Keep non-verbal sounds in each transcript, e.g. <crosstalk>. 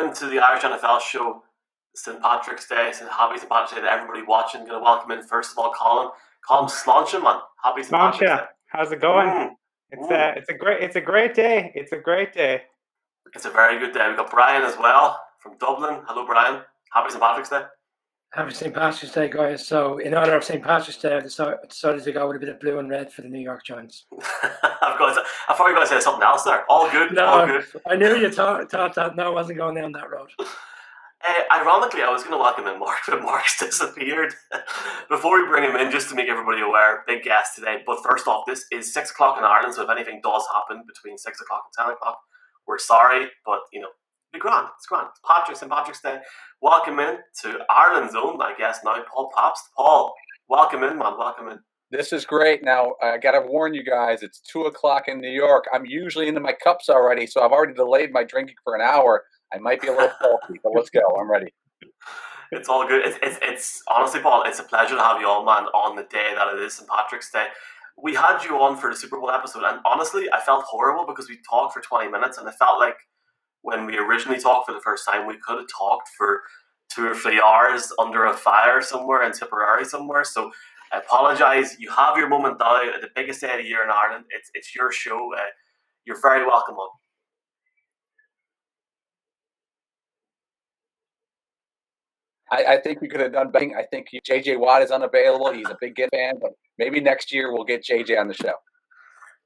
welcome into the Irish NFL show. St. Patrick's Day, St. Happy St. Patrick's Day to everybody watching. Going to welcome in first of all, Colin. Colin Sláinte, man. Happy St. Patrick's Day. How's it going? Mm. It's mm. a it's a great it's a great day. It's a great day. It's a very good day. We've got Brian as well from Dublin. Hello, Brian. Happy St. Patrick's Day. Happy St. Patrick's Day, guys. So, in honor of St. Patrick's Day, I decided to go with a bit of blue and red for the New York Giants. <laughs> I've got. To, I thought you were going to say something else there. All good. No, all good. I knew you thought, thought that. No, I wasn't going down that road. Uh, <laughs> ironically, I was going to welcome in Mark, but Mark's <laughs> disappeared. Before we bring him in, just to make everybody aware, big guest today. But first off, this is six o'clock in Ireland, so if anything does happen between six o'clock and ten o'clock, we're sorry, but you know be grand. It's grand. It's Patrick's and Patrick's Day. Welcome in to Ireland's own, I guess now, Paul Pabst. Paul, welcome in, man. Welcome in. This is great. Now I gotta warn you guys. It's two o'clock in New York. I'm usually into my cups already, so I've already delayed my drinking for an hour. I might be a little faulty, but let's go. I'm ready. <laughs> It's all good. It's, it's, it's honestly, Paul. It's a pleasure to have you on, man, on the day that it is St. Patrick's Day we had you on for the Super Bowl episode, and honestly, I felt horrible because we talked for 20 minutes, and I felt like when we originally talked for the first time, we could have talked for two or three hours under a fire somewhere in Tipperary somewhere. So I apologise. You have your moment now, at the biggest day of the year in Ireland. It's, it's your show. Uh, you're very welcome on. I, I, think we could have done better. I think JJ Watt is unavailable. He's a big Git fan, but maybe next year we'll get JJ on the show.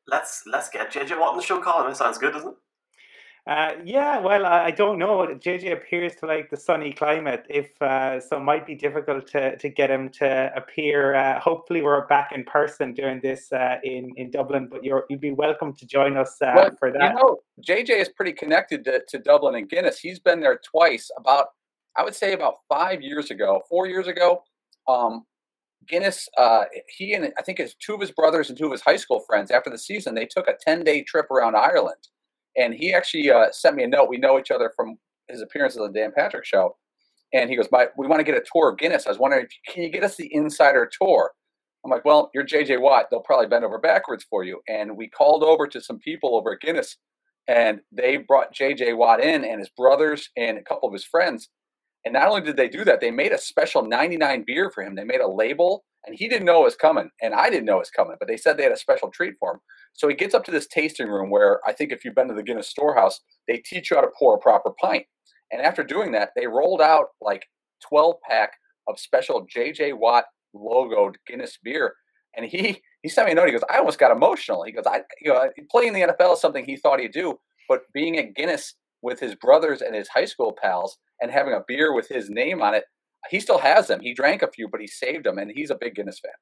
Let's let's get JJ Watt on the show, Colin. It sounds good, doesn't it? Uh, yeah, well, I, I, don't know. JJ appears to like the sunny climate. If uh, so, it might be difficult to, to get him to appear. Uh, hopefully, we're back in person doing this uh, in in Dublin. But you're you'd be welcome to join us uh, well, for that. You know, JJ is pretty connected to, to Dublin and Guinness. He's been there twice. About I would say about five years ago, four years ago. Um, Guinness, uh, he and I think his two of his brothers and two of his high school friends after the season, they took a ten day trip around Ireland and he actually uh, sent me a note. We know each other from his appearances on the Dan Patrick Show, and he goes, "My, we want to get a tour of Guinness. I was wondering, can you get us the insider tour?" I'm like, "Well, you're JJ Watt. They'll probably bend over backwards for you." And we called over to some people over at Guinness, and they brought JJ Watt in and his brothers and a couple of his friends. And not only did they do that, they made a special 99 beer for him. They made a label, and he didn't know it was coming, and I didn't know it was coming. But they said they had a special treat for him. So he gets up to this tasting room where I think if you've been to the Guinness storehouse, they teach you how to pour a proper pint. And after doing that, they rolled out like 12 pack of special JJ Watt logoed Guinness beer. And he he sent me a note. He goes, I almost got emotional. He goes, I you know, playing the NFL is something he thought he'd do, but being at Guinness with his brothers and his high school pals and having a beer with his name on it, he still has them. He drank a few, but he saved them, and he's a big Guinness fan.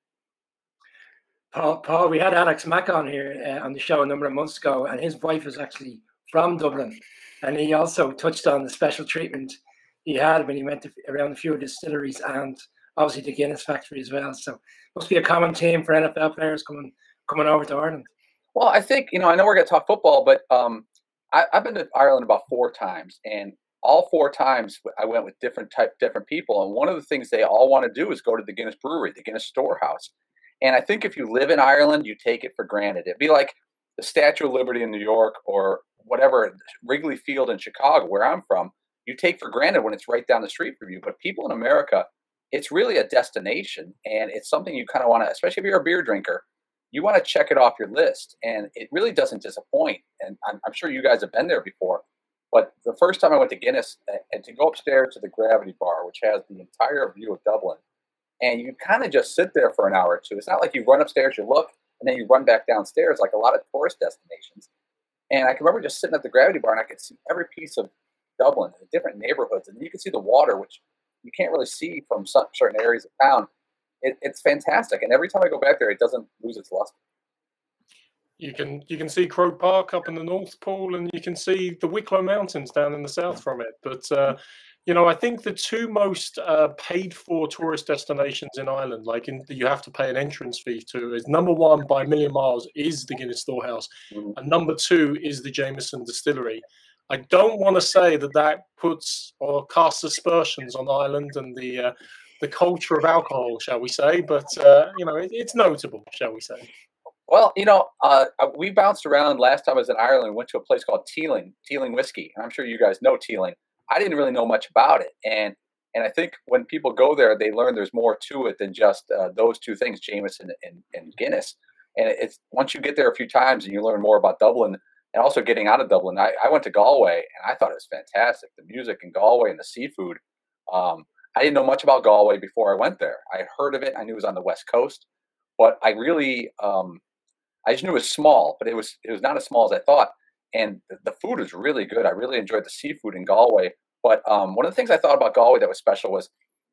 Paul, Paul, we had Alex Mack on here uh, on the show a number of months ago, and his wife is actually from Dublin, and he also touched on the special treatment he had when he went to, around a few distilleries and obviously the Guinness factory as well. So must be a common theme for NFL players coming coming over to Ireland. Well, I think you know I know we're going to talk football, but um, I, I've been to Ireland about four times, and all four times I went with different type different people, and one of the things they all want to do is go to the Guinness Brewery, the Guinness Storehouse, and I think if you live in Ireland, you take it for granted. It'd be like the Statue of Liberty in New York or whatever, Wrigley Field in Chicago, where I'm from. You take for granted when it's right down the street from you. But people in America, it's really a destination and it's something you kind of want to, especially if you're a beer drinker, you want to check it off your list. And it really doesn't disappoint. And I'm, I'm sure you guys have been there before. But the first time I went to Guinness and to go upstairs to the Gravity Bar, which has the entire view of Dublin, and you kind of just sit there for an hour or two. It's not like you run upstairs, you look, and then you run back downstairs like a lot of tourist destinations. And I can remember just sitting at the Gravity Bar and I could see every piece of Dublin, the different neighborhoods, and you can see the water, which you can't really see from certain areas of town. It, it's fantastic, and every time I go back there, it doesn't lose its luster. You can you can see Croke Park up in the North Pole, and you can see the Wicklow Mountains down in the south from it. But uh, you know, I think the two most uh, paid for tourist destinations in Ireland, like in, you have to pay an entrance fee to, is number one by a million miles is the Guinness Storehouse, mm. and number two is the Jameson Distillery. I don't want to say that that puts or casts aspersions on Ireland and the uh, the culture of alcohol, shall we say? But uh, you know, it, it's notable, shall we say? Well, you know, uh, uh, we bounced around last time I was in Ireland. Went to a place called Teeling, Teeling Whiskey. I'm sure you guys know Teeling. I didn't really know much about it, and and I think when people go there, they learn there's more to it than just uh, those two things, Jameson and, and Guinness. And it's once you get there a few times and you learn more about Dublin, and also getting out of Dublin. I, I went to Galway and I thought it was fantastic. The music in Galway and the seafood. Um, I didn't know much about Galway before I went there. I heard of it. I knew it was on the west coast, but I really, um, I just knew it was small, but it was it was not as small as I thought. And the, food was really good. I really enjoyed the seafood in Galway. But um, one of the things I thought about Galway that was special was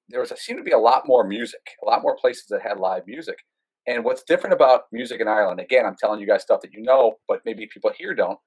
there was a, seemed to be a lot more music, a lot more places that had live music. And what's different about music in Ireland, again, I'm telling you guys stuff that you know, but maybe people here don't,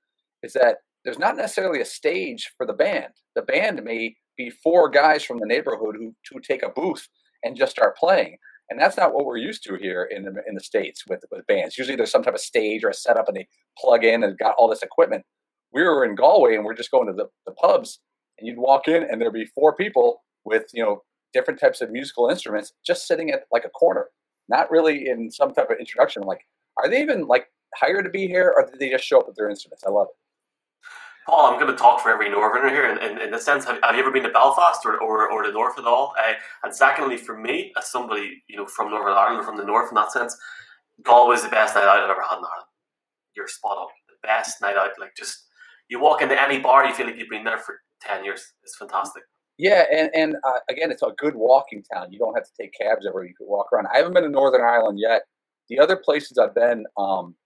is that there's not necessarily a stage for the band. The band may be four guys from the neighborhood who, who take a booth and just start playing. And that's not what we're used to here in the, in the States with, with bands. Usually there's some type of stage or a setup and they plug in and got all this equipment. We were in Galway and we're just going to the, the pubs and you'd walk in and there'd be four people with, you know, different types of musical instruments just sitting at like a corner not really in some type of introduction. I'm like, are they even like hired to be here, or did they just show up with their instruments? I love it. Paul, I'm going to talk for every Northerner here. In, in, in the sense, have, have, you ever been to Belfast or, or, or the North at all? Uh, and secondly, for me, as somebody you know from Northern Ireland or from the North, in that sense, Galway is the best night out I've ever had in Ireland. You're spot on. The best night out. Like just you walk into any bar, you feel like you've been there for ten years. It's fantastic. Yeah, and and uh, again, it's a good walking town. You don't have to take cabs everywhere. You can walk around. I haven't been to Northern Ireland yet. The other places I've been, um,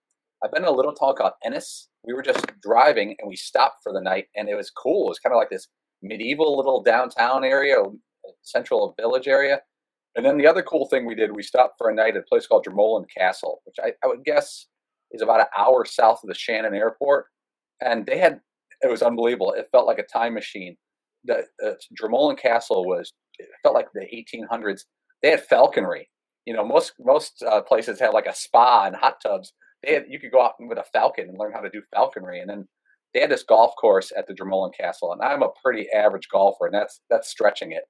I've been a little town called Ennis. We were just driving and we stopped for the night, and it was cool. It was kind of like this medieval little downtown area, central village area. And then the other cool thing we did, we stopped for a night at a place called Dromoland Castle, which I, I would guess is about an hour south of the Shannon Airport. And they had, it was unbelievable. It felt like a time machine the uh, Castle was it felt like the 1800s. They had falconry. You know, most most uh, places had like a spa and hot tubs. They had you could go out with a falcon and learn how to do falconry, and then they had this golf course at the Dromoland Castle. And I'm a pretty average golfer, and that's that's stretching it.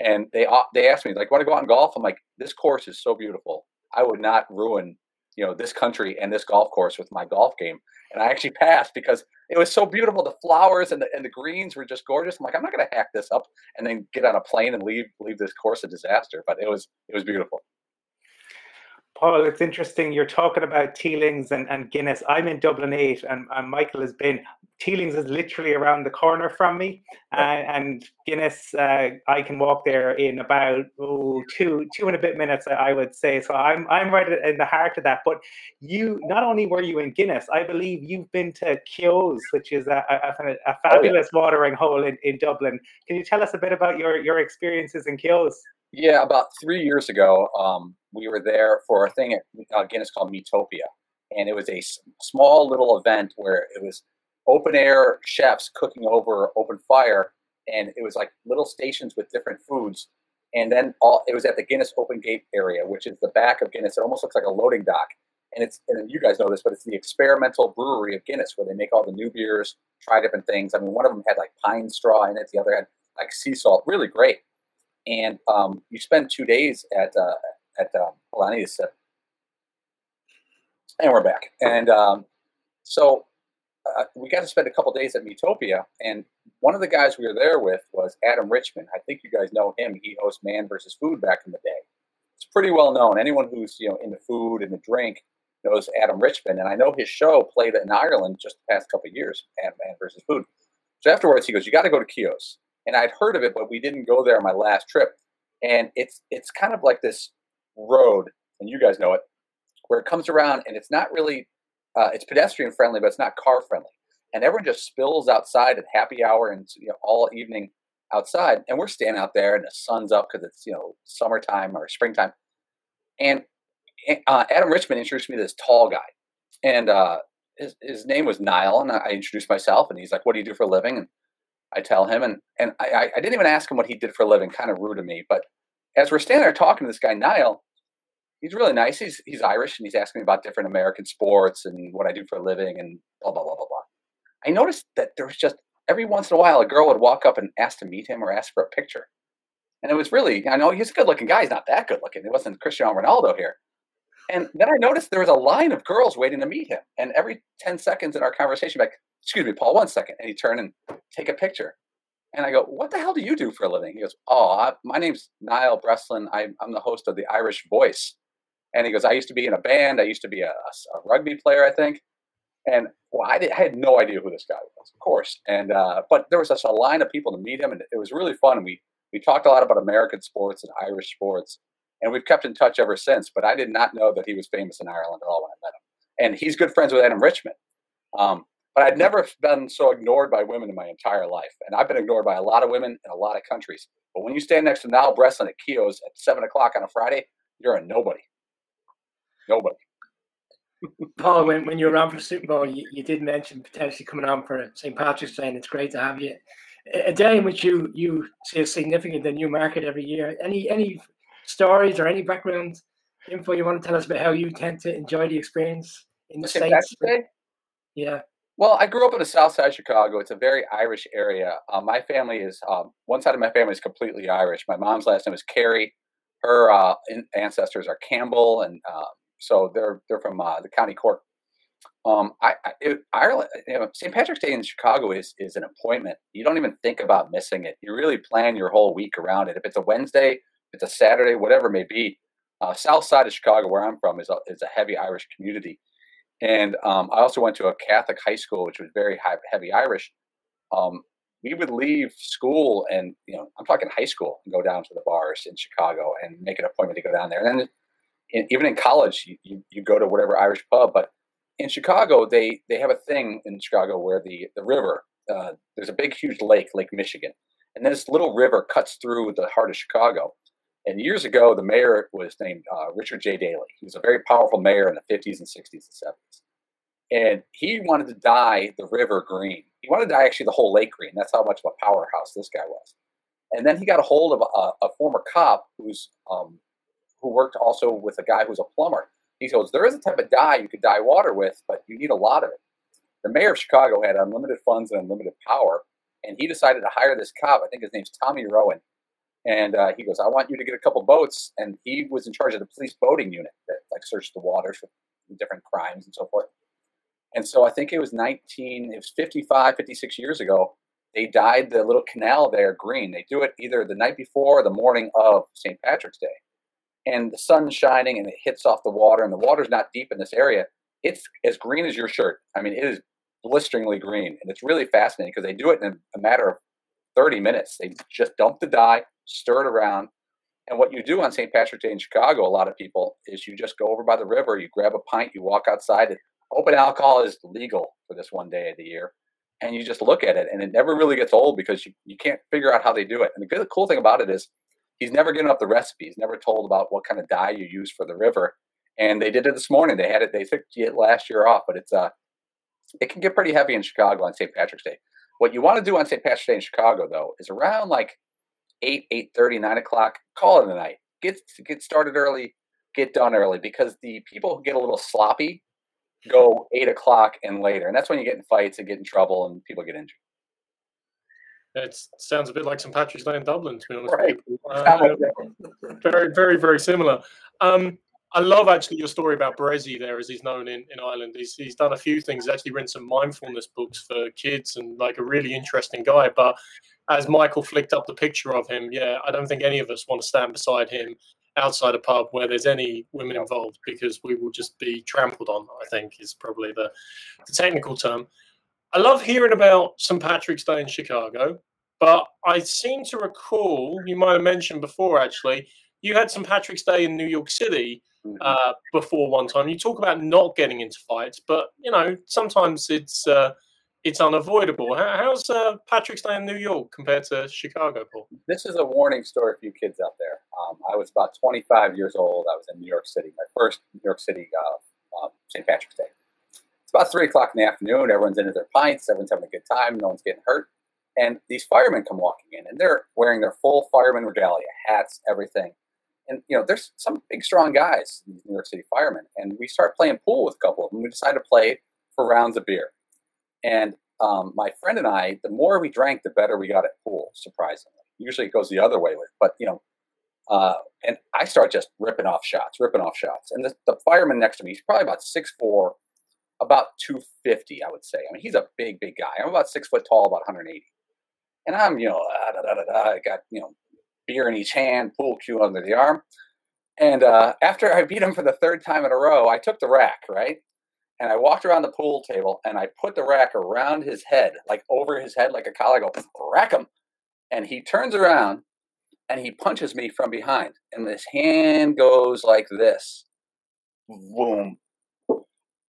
And they they asked me like, "Want to go out and golf?" I'm like, "This course is so beautiful. I would not ruin you know this country and this golf course with my golf game." And I actually passed because it was so beautiful. The flowers and the, and the greens were just gorgeous. I'm like, I'm not going to hack this up and then get on a plane and leave leave this course a disaster. But it was it was beautiful. Paul, it's interesting. You're talking about Teelings and, and Guinness. I'm in Dublin 8, and, and Michael has been. Teelings is literally around the corner from me, uh, and Guinness, uh, I can walk there in about oh, two two and a bit minutes, I would say. So I'm I'm right in the heart of that. But you, not only were you in Guinness, I believe you've been to Kehoe's, which is a, a, a fabulous oh, yeah. watering hole in, in Dublin. Can you tell us a bit about your, your experiences in Kehoe's? Yeah, about three years ago, um, we were there for a thing at uh, Guinness called Meatopia, and it was a s- small little event where it was open air chefs cooking over open fire, and it was like little stations with different foods. And then all it was at the Guinness Open Gate area, which is the back of Guinness. It almost looks like a loading dock, and it's and you guys know this, but it's the experimental brewery of Guinness, where they make all the new beers, try different things. I mean, one of them had like pine straw in it, the other had like sea salt, really great and um, you spend two days at uh, at um, Polanius, and we're back. And um, so uh, we got to spend a couple days at Meatopia, and one of the guys we were there with was Adam Richman. I think you guys know him. He hosts Man versus Food back in the day. It's pretty well known. Anyone who's you know into food and the drink knows Adam Richman, and I know his show played in Ireland just the past couple years at Man versus Food. So afterwards, he goes, "You got to go to Kehoe's." And I'd heard of it, but we didn't go there on my last trip. And it's it's kind of like this road, and you guys know it, where it comes around, and it's not really uh, it's pedestrian friendly, but it's not car friendly. And everyone just spills outside at happy hour and you know, all evening outside, and we're standing out there, and the sun's up because it's you know summertime or springtime. And uh, Adam Richman introduced me to this tall guy, and uh, his, his name was Niall, and I introduced myself, and he's like, "What do you do for a living?" And I tell him, and and I, I didn't even ask him what he did for a living. Kind of rude of me, but as we're standing there talking to this guy Niall, he's really nice. He's he's Irish, and he's asking me about different American sports and what I do for a living, and blah blah blah blah blah. I noticed that there was just every once in a while a girl would walk up and ask to meet him or ask for a picture, and it was really I know he's a good looking guy. He's not that good looking. It wasn't Cristiano Ronaldo here, And then I noticed there was a line of girls waiting to meet him. And every 10 seconds in our conversation, like, excuse me, Paul, one second. And he turned and take a picture. And I go, what the hell do you do for a living? He goes, oh, I, my name's Niall Breslin. I'm, I'm the host of the Irish Voice. And he goes, I used to be in a band. I used to be a, a rugby player, I think. And well, I, did, I, had no idea who this guy was, of course. And uh, but there was such a line of people to meet him, and it was really fun. We we talked a lot about American sports and Irish sports, and we've kept in touch ever since. But I did not know that he was famous in Ireland at all when I met him. And he's good friends with Adam Richman. Um, but I'd never been so ignored by women in my entire life, and I've been ignored by a lot of women in a lot of countries. But when you stand next to Niall Breslin at Kehoe's at seven o'clock on a Friday, you're a nobody. Nobody. Paul, when, when you were on for Super Bowl, you, you did mention potentially coming on for St. Patrick's Day, and it's great to have you. A day in which you you see a significant new market every year. Any any stories or any background info you want to tell us about how you tend to enjoy the experience in the St. states? Day? Yeah. Well, I grew up in the South Side of Chicago. It's a very Irish area. Uh, my family is um, one side of my family is completely Irish. My mom's last name is Carey. Her uh, ancestors are Campbell and uh, so they're they're from uh, the county Cork. Um, I, I it, Ireland, you know, St. Patrick's Day in Chicago is is an appointment. You don't even think about missing it. You really plan your whole week around it. If it's a Wednesday, if it's a Saturday, whatever it may be. Uh, South side of Chicago, where I'm from, is a, is a heavy Irish community, and um, I also went to a Catholic high school, which was very high, heavy Irish. Um, we would leave school and you know I'm talking high school and go down to the bars in Chicago and make an appointment to go down there. And then in, even in college, you, you, you go to whatever Irish pub. But in Chicago, they they have a thing in Chicago where the the river uh, there's a big huge lake, Lake Michigan, and this little river cuts through the heart of Chicago. And years ago, the mayor was named uh, Richard J. Daley. He was a very powerful mayor in the 50s and 60s and 70s. And he wanted to dye the river green. He wanted to dye actually the whole lake green. That's how much of a powerhouse this guy was. And then he got a hold of a, a former cop who's um, who worked also with a guy who's a plumber. He goes, there is a type of dye you could dye water with, but you need a lot of it. The mayor of Chicago had unlimited funds and unlimited power, and he decided to hire this cop. I think his name's Tommy Rowan. And uh, he goes, I want you to get a couple boats. And he was in charge of the police boating unit that like searched the waters for different crimes and so forth. And so I think it was 19, it was 55, 56 years ago. They dyed the little canal there green. They do it either the night before or the morning of St. Patrick's Day and the sun's shining and it hits off the water and the water's not deep in this area, it's as green as your shirt. I mean, it is blisteringly green. And it's really fascinating because they do it in a matter of 30 minutes. They just dump the dye, stir it around. And what you do on St. Patrick's Day in Chicago, a lot of people, is you just go over by the river, you grab a pint, you walk outside. Open alcohol is legal for this one day of the year. And you just look at it, and it never really gets old because you, you can't figure out how they do it. And the good, cool thing about it is he's never given up the recipe. He's never told about what kind of dye you use for the river. And they did it this morning. They had it. They took it last year off, but it's uh, it can get pretty heavy in Chicago on St. Patrick's Day. What you want to do on St. Patrick's Day in Chicago, though, is around like eight, eight thirty, nine o'clock. Call it a night. Get get started early. Get done early because the people who get a little sloppy go eight o'clock and later, and that's when you get in fights and get in trouble and people get injured. It sounds a bit like St Patrick's Day in Dublin, to be honest. Right. Uh, very, very, very similar. Um, I love actually your story about Bressie there, as he's known in, in Ireland. He's, he's done a few things. He's actually written some mindfulness books for kids and like a really interesting guy. But as Michael flicked up the picture of him, yeah, I don't think any of us want to stand beside him outside a pub where there's any women involved because we will just be trampled on, I think is probably the, the technical term. I love hearing about St. Patrick's Day in Chicago, but I seem to recall, you might have mentioned before actually, you had St. Patrick's Day in New York City mm-hmm. uh, before one time. You talk about not getting into fights, but you know sometimes it's uh, it's unavoidable. how's uh, Patrick's Day in New York compared to Chicago, Paul? This is a warning story for you kids out there. Um, I was about 25 years old. I was in New York City, my first New York City uh, uh, St. Patrick's Day It's about three o'clock in the afternoon. Everyone's into their pints. Everyone's having a good time. No one's getting hurt. And these firemen come walking in, and they're wearing their full fireman regalia, hats, everything. And you know, there's some big, strong guys, these New York City firemen. And we start playing pool with a couple of them. We decide to play for rounds of beer. And um, my friend and I, the more we drank, the better we got at pool. Surprisingly, usually it goes the other way. With, but you know, Uh, and I start just ripping off shots, ripping off shots. And the, the fireman next to me, he's probably about six four, about 250, I would say. I mean, he's a big, big guy. I'm about six foot tall, about 180. And I'm, you know, da, I got, you know, beer in each hand, pool cue under the arm. And uh, after I beat him for the third time in a row, I took the rack, right? And I walked around the pool table and I put the rack around his head, like over his head, like a collar. I go, rack him. And he turns around and he punches me from behind. And this hand goes like this. Boom.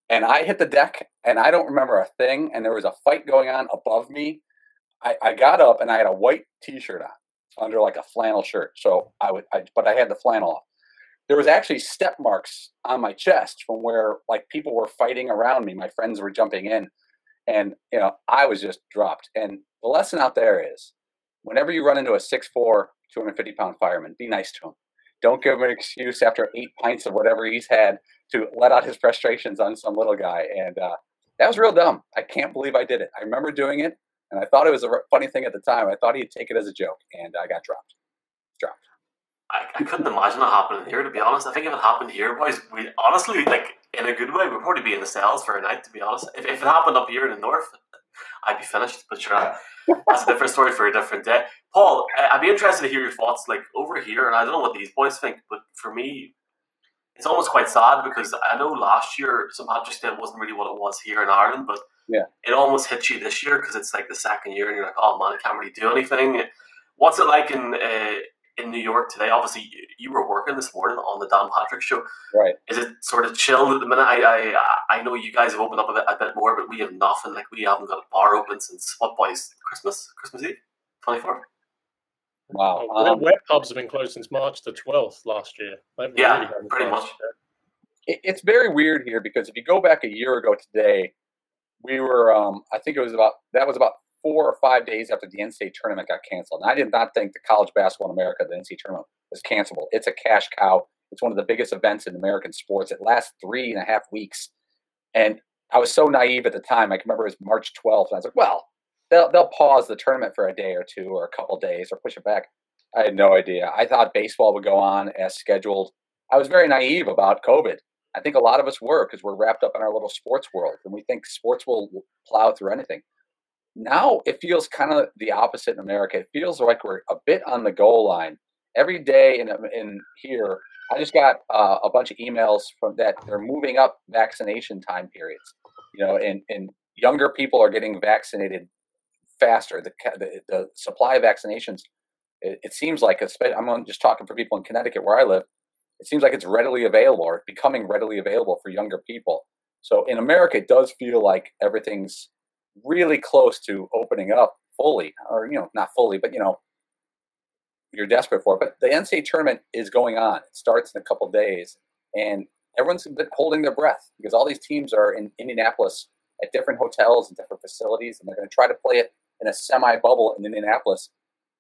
And I hit the deck and I don't remember a thing. And there was a fight going on above me. I, I got up and I had a white t shirt on under like a flannel shirt. So I would, I, but I had the flannel off. There was actually step marks on my chest from where like people were fighting around me my friends were jumping in and you know i was just dropped. And the lesson out there is whenever you run into a 6'4 250 pound fireman be nice to him. Don't give him an excuse after eight pints of whatever he's had to let out his frustrations on some little guy and uh, that was real dumb. I can't believe i did it. I remember doing it and i thought it was a funny thing at the time i thought he'd take it as a joke and i got dropped dropped I, I couldn't imagine it happening here. To be honest, I think if it happened here, boys, we honestly like in a good way, we'd probably be in the cells for a night. To be honest, if, if it happened up here in the north, I'd be finished. But sure, that's a different story for a different day. Paul, I'd be interested to hear your thoughts. Like over here, and I don't know what these boys think, but for me, it's almost quite sad because I know last year St Patrick's Day wasn't really what it was here in Ireland, but yeah, it almost hits you this year because it's like the second year, and you're like, oh man, I can't really do anything. What's it like in uh, in New York today? Obviously, you were working this morning on the Dan Patrick show. Right. Is it sort of chilled at the minute? I I, I know you guys have opened up a bit, a bit more, but we have nothing. Like we haven't got a bar open since what boys Christmas Christmas Eve twenty four. Wow. Um, web pubs have been closed since March the twelfth last year. Yeah, really pretty much. it's very weird here because if you go back a year ago today, we were um, I think it was about that was about four or five days after the NCAA tournament got canceled. And I did not think the college basketball in America, the NCAA tournament, was cancelable. It's a cash cow. It's one of the biggest events in American sports. It lasts three and a half weeks. And I was so naive at the time. I remember it was March 12th. And I was like, well, they'll, they'll pause the tournament for a day or two or a couple days or push it back. I had no idea. I thought baseball would go on as scheduled. I was very naive about COVID. I think a lot of us were because we're wrapped up in our little sports world and we think sports will plow through anything now it feels kind of the opposite in America. It feels like we're a bit on the goal line every day. In in here, I just got uh, a bunch of emails from that they're moving up vaccination time periods. You know, and and younger people are getting vaccinated faster. The the, the supply of vaccinations, it, it seems like, I'm just talking for people in Connecticut where I live. It seems like it's readily available or becoming readily available for younger people. So in America, it does feel like everything's really close to opening up fully, or you know, not fully, but you know, you're desperate for it. But the NCAA tournament is going on. It starts in a couple days, and everyone's been holding their breath because all these teams are in Indianapolis at different hotels and different facilities, and they're going to try to play it in a semi bubble in Indianapolis.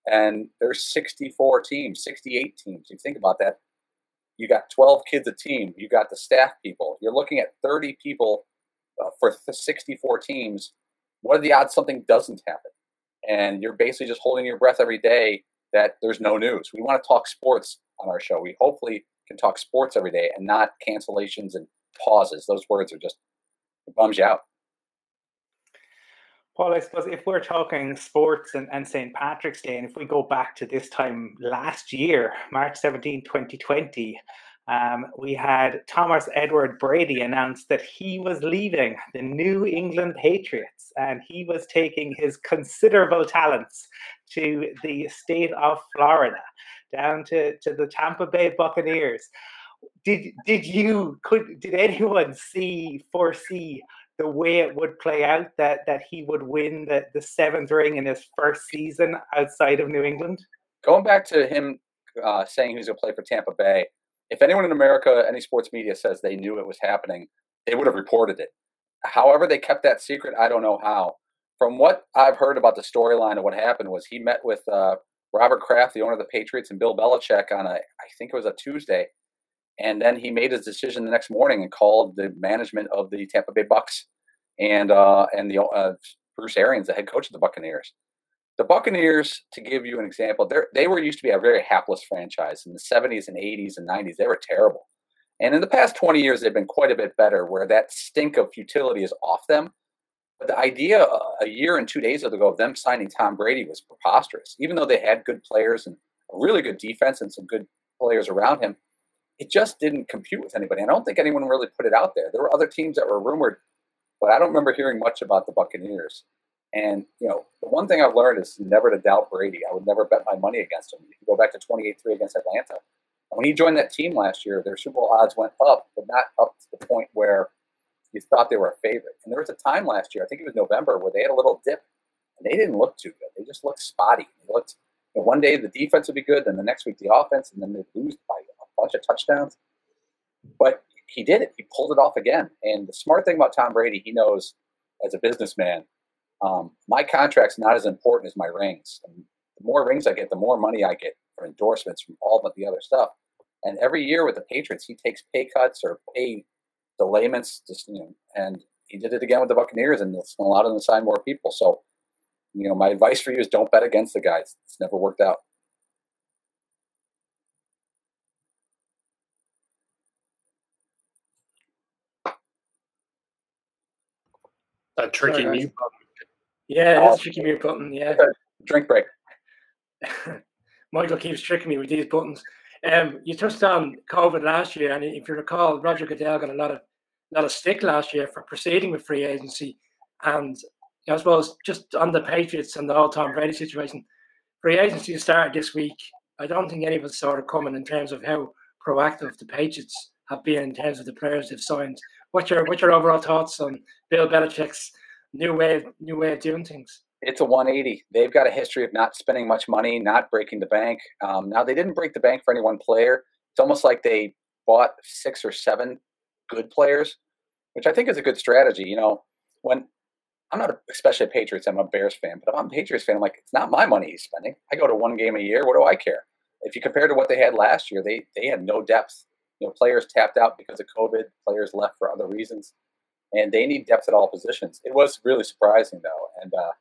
And there's 64 teams, 68 teams. You think about that. You got 12 kids a team. You got the staff people. You're looking at 30 people uh, for 64 teams what are the odds something doesn't happen? And you're basically just holding your breath every day that there's no news. We want to talk sports on our show. We hopefully can talk sports every day and not cancellations and pauses. Those words are just it bums you out. Paul, I suppose if we're talking sports and, and St. Patrick's Day, and if we go back to this time last year, March 17, 2020, um, we had Thomas Edward Brady announce that he was leaving the New England Patriots and he was taking his considerable talents to the state of Florida, down to, to the Tampa Bay Buccaneers. Did did you could did anyone see foresee the way it would play out that that he would win the, the seventh ring in his first season outside of New England? Going back to him uh, saying he was going to play for Tampa Bay, if anyone in America, any sports media says they knew it was happening, they would have reported it. However, they kept that secret. I don't know how. From what I've heard about the storyline of what happened was he met with uh, Robert Kraft, the owner of the Patriots, and Bill Belichick on a, I think it was a Tuesday, and then he made his decision the next morning and called the management of the Tampa Bay Bucks and uh, and the uh, Bruce Arians, the head coach of the Buccaneers. the Buccaneers, to give you an example, they were used to be a very hapless franchise in the 70s and 80s and 90s. They were terrible. And in the past 20 years, they've been quite a bit better where that stink of futility is off them. But the idea uh, a year and two days ago of them signing Tom Brady was preposterous. Even though they had good players and a really good defense and some good players around him, it just didn't compute with anybody. I don't think anyone really put it out there. There were other teams that were rumored, but I don't remember hearing much about the Buccaneers. And you know, the one thing I've learned is never to doubt Brady. I would never bet my money against him. You can go back to 28-3 against Atlanta. When he joined that team last year, their Super Bowl odds went up, but not up to the point where you thought they were a favorite. And there was a time last year, I think it was November, where they had a little dip, and they didn't look too good. They just looked spotty. They looked. You know, one day the defense would be good, then the next week the offense, and then they'd lose by bunch of touchdowns. But he did it. He pulled it off again. And the smart thing about Tom Brady, he knows as a businessman, um, my contract's not as important as my rings. And the more rings I get, the more money I get for endorsements from all but the other stuff. And every year with the Patriots, he takes pay cuts or pay delayments, just you know, and he did it again with the Buccaneers, and it's allowed him to sign more people. So, you know, my advice for you is don't bet against the guys. It's never worked out. Tricky mute button. Yeah, Oh. that's tricky mute button. Yeah, Drink break. <laughs> Michael keeps tricking me with these buttons. Um, you touched on COVID last year, and if you recall, Roger Goodell got a lot of lot of stick last year for proceeding with free agency, and I suppose just on the Patriots and the whole Tom Brady situation, free agency started this week. I don't think any of us saw it coming in terms of how proactive the Patriots have been in terms of the players they've signed. What's your what's your overall thoughts on Bill Belichick's new way of, new way of doing things? It's a 180. They've got a history of not spending much money, not breaking the bank. Um, now they didn't break the bank for any one player. It's almost like they bought six or seven good players, which I think is a good strategy. You know, when I'm not a, especially a Patriots, I'm a Bears fan, but if I'm a Patriots fan, I'm like, it's not my money he's spending. I go to one game a year. What do I care? If you compare to what they had last year, they they had no depth. You know, players tapped out because of COVID. Players left for other reasons, and they need depth at all positions. It was really surprising though, and uh,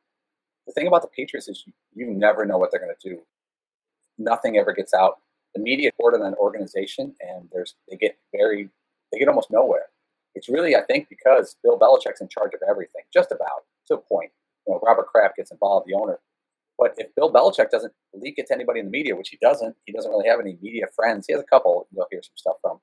the thing about the Patriots is you, you never know what they're going to do. Nothing ever gets out. The media report an organization, and there's they get very they get almost nowhere. It's really, I think, because Bill Belichick's in charge of everything, just about to a point. You know, Robert Kraft gets involved, the owner. But if Bill Belichick doesn't leak it to anybody in the media, which he doesn't, he doesn't really have any media friends. He has a couple you'll hear some stuff from,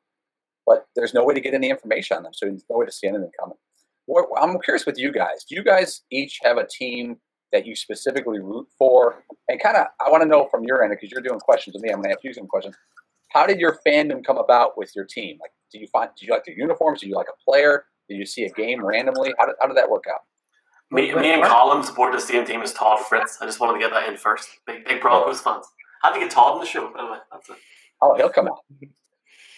but there's no way to get any information on them, so there's no way to see anything coming. What, I'm curious with you guys. Do you guys each have a team that you specifically root for? And kind of, I want to know from your end because you're doing questions with me. I'm going to ask you some questions. How did your fandom come about with your team? Like, do you find do you like the uniforms? Do you like a player? Did you see a game randomly? How did, how did that work out? Me, me and Colin support the same team as Todd Fritz. I just wanted to get that in first. Big, big Broncos fans. Had you get Todd in the show, by the way. That's it. Oh, he'll come out.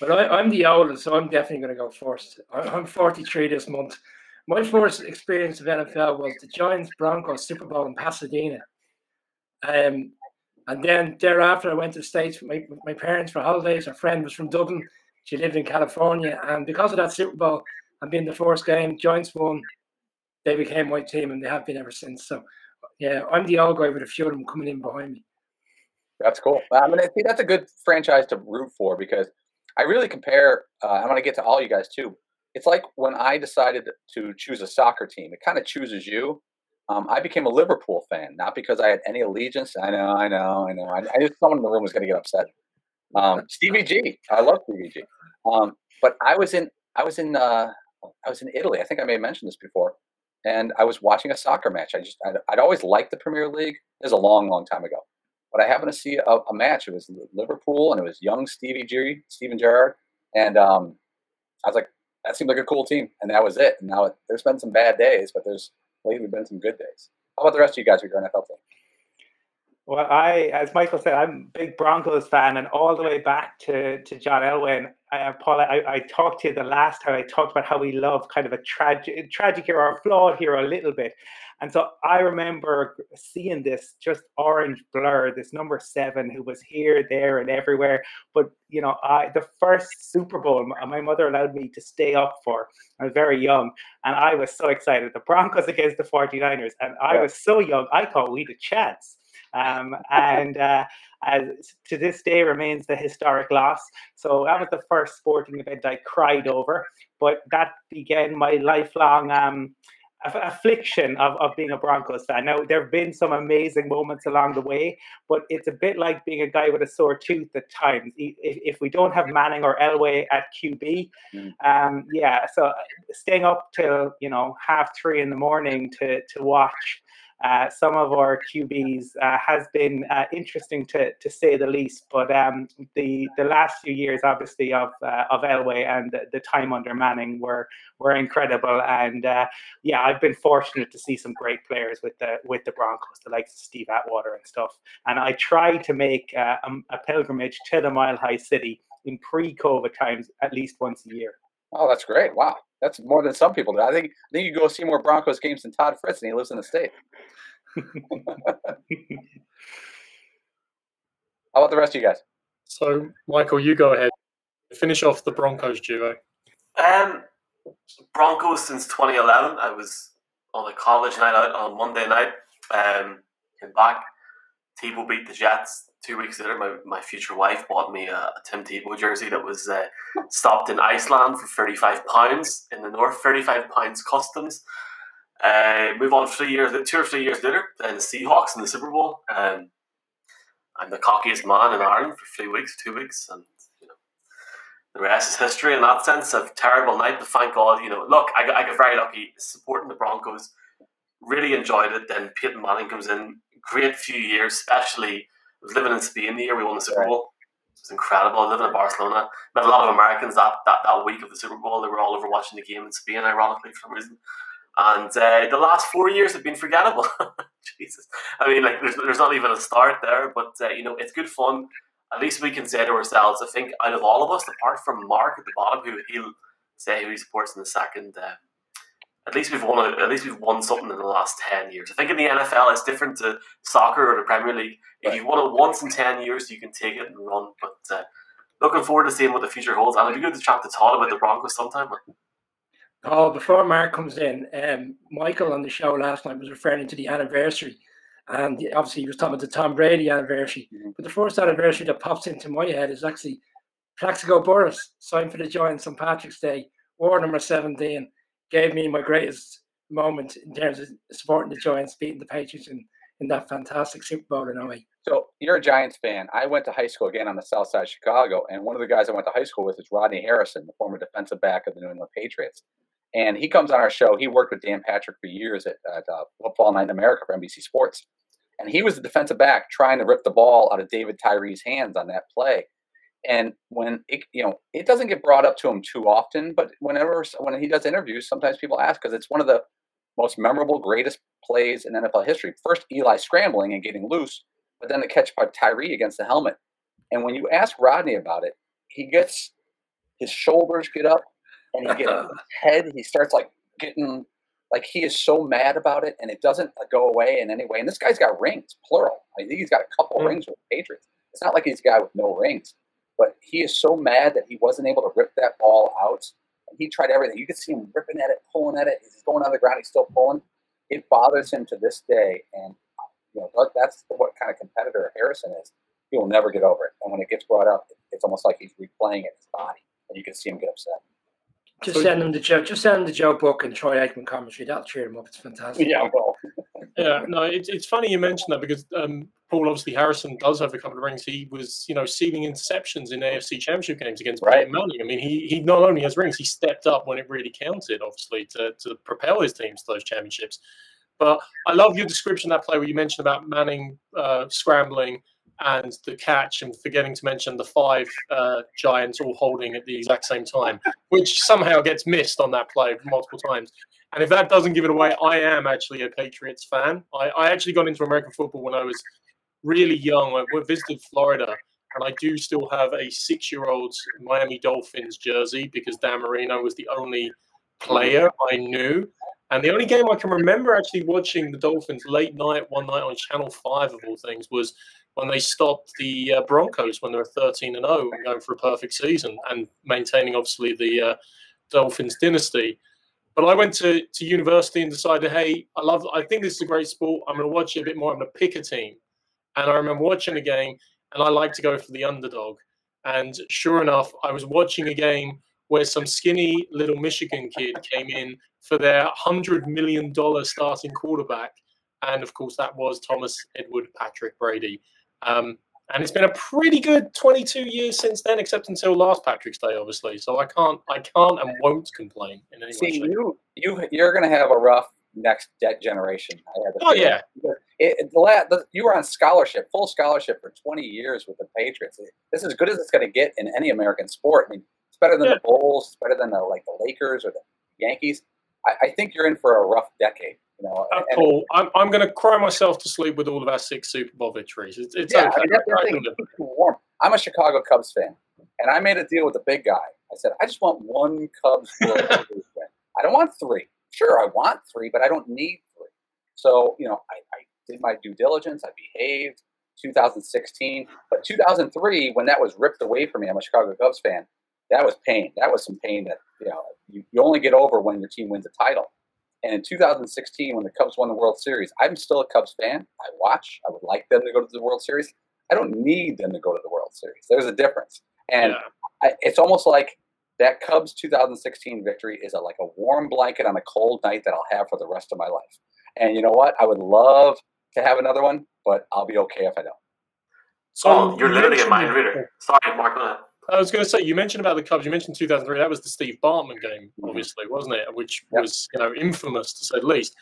But I, I'm the oldest, so I'm definitely going to go first. I- I'm 43 this month. My first experience of NFL was the Giants Broncos Super Bowl in Pasadena. Um, and then thereafter, I went to the States with my, with my parents for holidays. Our friend was from Dublin. She lived in California. And because of that Super Bowl and being the first game, Giants won. They became my team, and they have been ever since. So, yeah, I'm the old guy with a few of them coming in behind me. That's cool. I mean, I think that's a good franchise to root for because I really compare. Uh, I want to get to all you guys too. It's like when I decided to choose a soccer team, it kind of chooses you. Um, I became a Liverpool fan, not because I had any allegiance. I know, I know, I know. I, I just someone in the room was going to get upset. Um, <laughs> Stevie G, I love Stevie G. Um, but I was in, I was in, uh, I was in Italy. I think I may have mentioned this before, and I was watching a soccer match. I just, I'd, I'd always liked the Premier League. This is a long, long time ago, but I happened to see a, a match. It was Liverpool, and it was young Stevie G, Steven Gerrard, and um, I was like, that seemed like a cool team, and that was it. And now it, there's been some bad days, but there's lately been some good days. How about the rest of you guys with your NFL team? Well, I, as Michael said, I'm a big Broncos fan, and all the way back to, to John Elway. I, Paul, I, I talked to you the last time. I talked about how we love kind of a tragic, tragic hero, or flawed hero, a little bit. And so I remember seeing this just orange blur, this number seven who was here, there, and everywhere. But you know, I the first Super Bowl my mother allowed me to stay up for. I was very young, and I was so excited. The Broncos against the 49ers, and I was so young, I thought we had a chance. um, and uh, as to this day remains the historic loss. So that was the first sporting event I cried over, but that began my lifelong. Um, affliction of, of being a Broncos fan. Now, there have been some amazing moments along the way, but it's a bit like being a guy with a sore tooth at times. If, if we don't have Manning or Elway at QB, mm. um, yeah, so staying up till, you know, half three in the morning to, to watch uh, some of our QBs uh, has been uh, interesting to, to say the least. But um, the the last few years, obviously, of uh, of Elway and the, the, time under Manning were were incredible. And uh, yeah, I've been fortunate to see some great players with the with the Broncos, the likes of Steve Atwater and stuff. And I try to make a, a pilgrimage to the Mile High City in pre-COVID times at least once a year. Oh, that's great! Wow, that's more than some people do. I think I think you go see more Broncos games than Todd Fritz, and he lives in the state. <laughs> How about the rest of you guys? So, Michael, you go ahead. Finish off the Broncos duo. Um, Broncos since 2011. I was on a college night out on Monday night. Um, came back. Tebow beat the Jets. Two weeks later, my, my future wife bought me a, a Tim Tebow jersey that was uh, stopped in Iceland for 35 pounds in the north. 35 pounds customs. Uh, move on three years, two or three years later, then the Seahawks in the Super Bowl. Um, I'm the cockiest man in Ireland for three weeks, two weeks, and you know the rest is history. In that sense, a terrible night, but thank God, you know. Look, I got, I got very lucky supporting the Broncos. Really enjoyed it. Then Peyton Manning comes in, great few years, especially. I was living in Spain the year we won the Super Bowl. It was incredible. Living in Barcelona, met a lot of Americans that, that, that week of the Super Bowl. They were all over watching the game in Spain, ironically, for some reason. And uh, the last four years have been forgettable. <laughs> Jesus, I mean, like there's, there's not even a start there, but uh, you know it's good fun. At least we can say to ourselves, I think, out of all of us, apart from Mark at the bottom, who he'll say who he supports in the second. Uh, at least we've won. A, at least we've won something in the last ten years. I think in the NFL, it's different to soccer or the Premier League. If you've won it once in ten years, you can take it and run. But uh, looking forward to seeing what the future holds. And it'd be good to chat to Todd about the Broncos sometime. Oh, before Mark comes in, um, Michael on the show last night was referring to the anniversary. And obviously, he was talking about the Tom Brady anniversary. Mm-hmm. But the first anniversary that pops into my head is actually Plaxico Burress signed for the Giants on Patrick's Day, wore number 17. Gave me my greatest moment in terms of supporting the Giants, beating the Patriots in, in that fantastic Super Bowl in 08. So you're a Giants fan. I went to high school again on the south side of Chicago, and one of the guys I went to high school with is Rodney Harrison, the former defensive back of the New England Patriots. And he comes on our show. He worked with Dan Patrick for years at, at uh, Football Night in America for NBC Sports. And he was the defensive back trying to rip the ball out of David Tyree's hands on that play. And when it, you know, it doesn't get brought up to him too often, but whenever when he does interviews, sometimes people ask because it's one of the most memorable, greatest plays in NFL history. First, Eli scrambling and getting loose, but then the catch by Tyree against the helmet. And when you ask Rodney about it, he gets his shoulders get up and he gets <laughs> his head. He starts like getting like he is so mad about it, and it doesn't go away in any way. And this guy's got rings, plural. I think he's got a couple mm-hmm. rings with the Patriots. It's not like he's a guy with no rings, but he is so mad that he wasn't able to rip that ball out. And he tried everything. You could see him ripping at it, pulling at it. He's going on the ground. He's still pulling. It bothers him to this day, and you know that's what kind of competitor Harrison is. He will never get over it. And when it gets brought up, it's almost like he's replaying it in his body, and you can see him get upset. Just send him the Joe. Just send him the Joe Buck and Troy Aikman commentary. That'll cheer him up. It's fantastic. Yeah, well. Yeah, no, it's it's funny you mentioned that because um, Paul obviously Harrison does have a couple of rings. He was you know sealing interceptions in AFC Championship games against right. Peyton Manning. I mean, he he not only has rings, he stepped up when it really counted, obviously, to to propel his teams to those championships. But I love your description of that play where you mentioned about Manning uh, scrambling and the catch and forgetting to mention the five uh, giants all holding at the exact same time, which somehow gets missed on that play multiple times. And if that doesn't give it away, I am actually a Patriots fan. I, I actually got into American football when I was really young. I visited Florida, and I do still have a six-year-old Miami Dolphins jersey because Dan Marino was the only player I knew. And the only game I can remember actually watching the Dolphins late night, one night on Channel 5 of all things, was when they stopped the uh, Broncos when they were 13 and 0 and going for a perfect season and maintaining obviously the uh, Dolphins dynasty. But I went to, to university and decided, hey, I love, I think this is a great sport. I'm going to watch it a bit more. I'm going to pick a team. And I remember watching a game, and I like to go for the underdog. And sure enough, I was watching a game where some skinny little Michigan kid came in for their $100 million starting quarterback. And of course, that was Thomas Edward Patrick Brady. Um, and it's been a pretty good 22 years since then, except until last Patrick's Day, obviously. So I can't, I can't, and won't complain in any See, way. you, you, you're going to have a rough next debt generation. oh yeah, it, it, the, la- the, you were on scholarship, full scholarship for 20 years with the Patriots. This is as good as it's going to get in any American sport. I mean, it's better than Yeah. the Bulls. It's better than the like the Lakers or the Yankees. I, I think you're in for a rough decade. You know, Paul, I'm, I'm going to cry myself to sleep with all of our six Super Bowl victories. It's, it's yeah, okay. I mean, that, that thing can live keeps you warm. I'm a Chicago Cubs fan, and I made a deal with the big guy. I said, I just want one Cubs <laughs> World win. I don't want three. Sure, I want three, but I don't need three. So, you know, I, I did my due diligence. I behaved. 2016, but 2003, when that was ripped away from me, I'm a Chicago Cubs fan. That was pain. That was some pain that you know you, you only get over when your team wins a title. And in 2016, when the Cubs won the World Series, I'm still a Cubs fan. I watch. I would like them to go to the World Series. I don't need them to go to the World Series. There's a difference, and Yeah. I, it's almost like that Cubs 2016 victory is a, like a warm blanket on a cold night that I'll have for the rest of my life. And you know what? I would love to have another one, but I'll be okay if I don't. So oh, you're literally a mind reader. Sorry, Mark. I was going to say you mentioned about the Cubs. You mentioned 2003. That was the Steve Bartman game, Mhm. obviously, wasn't it? Which Yep. was you know infamous to say the least.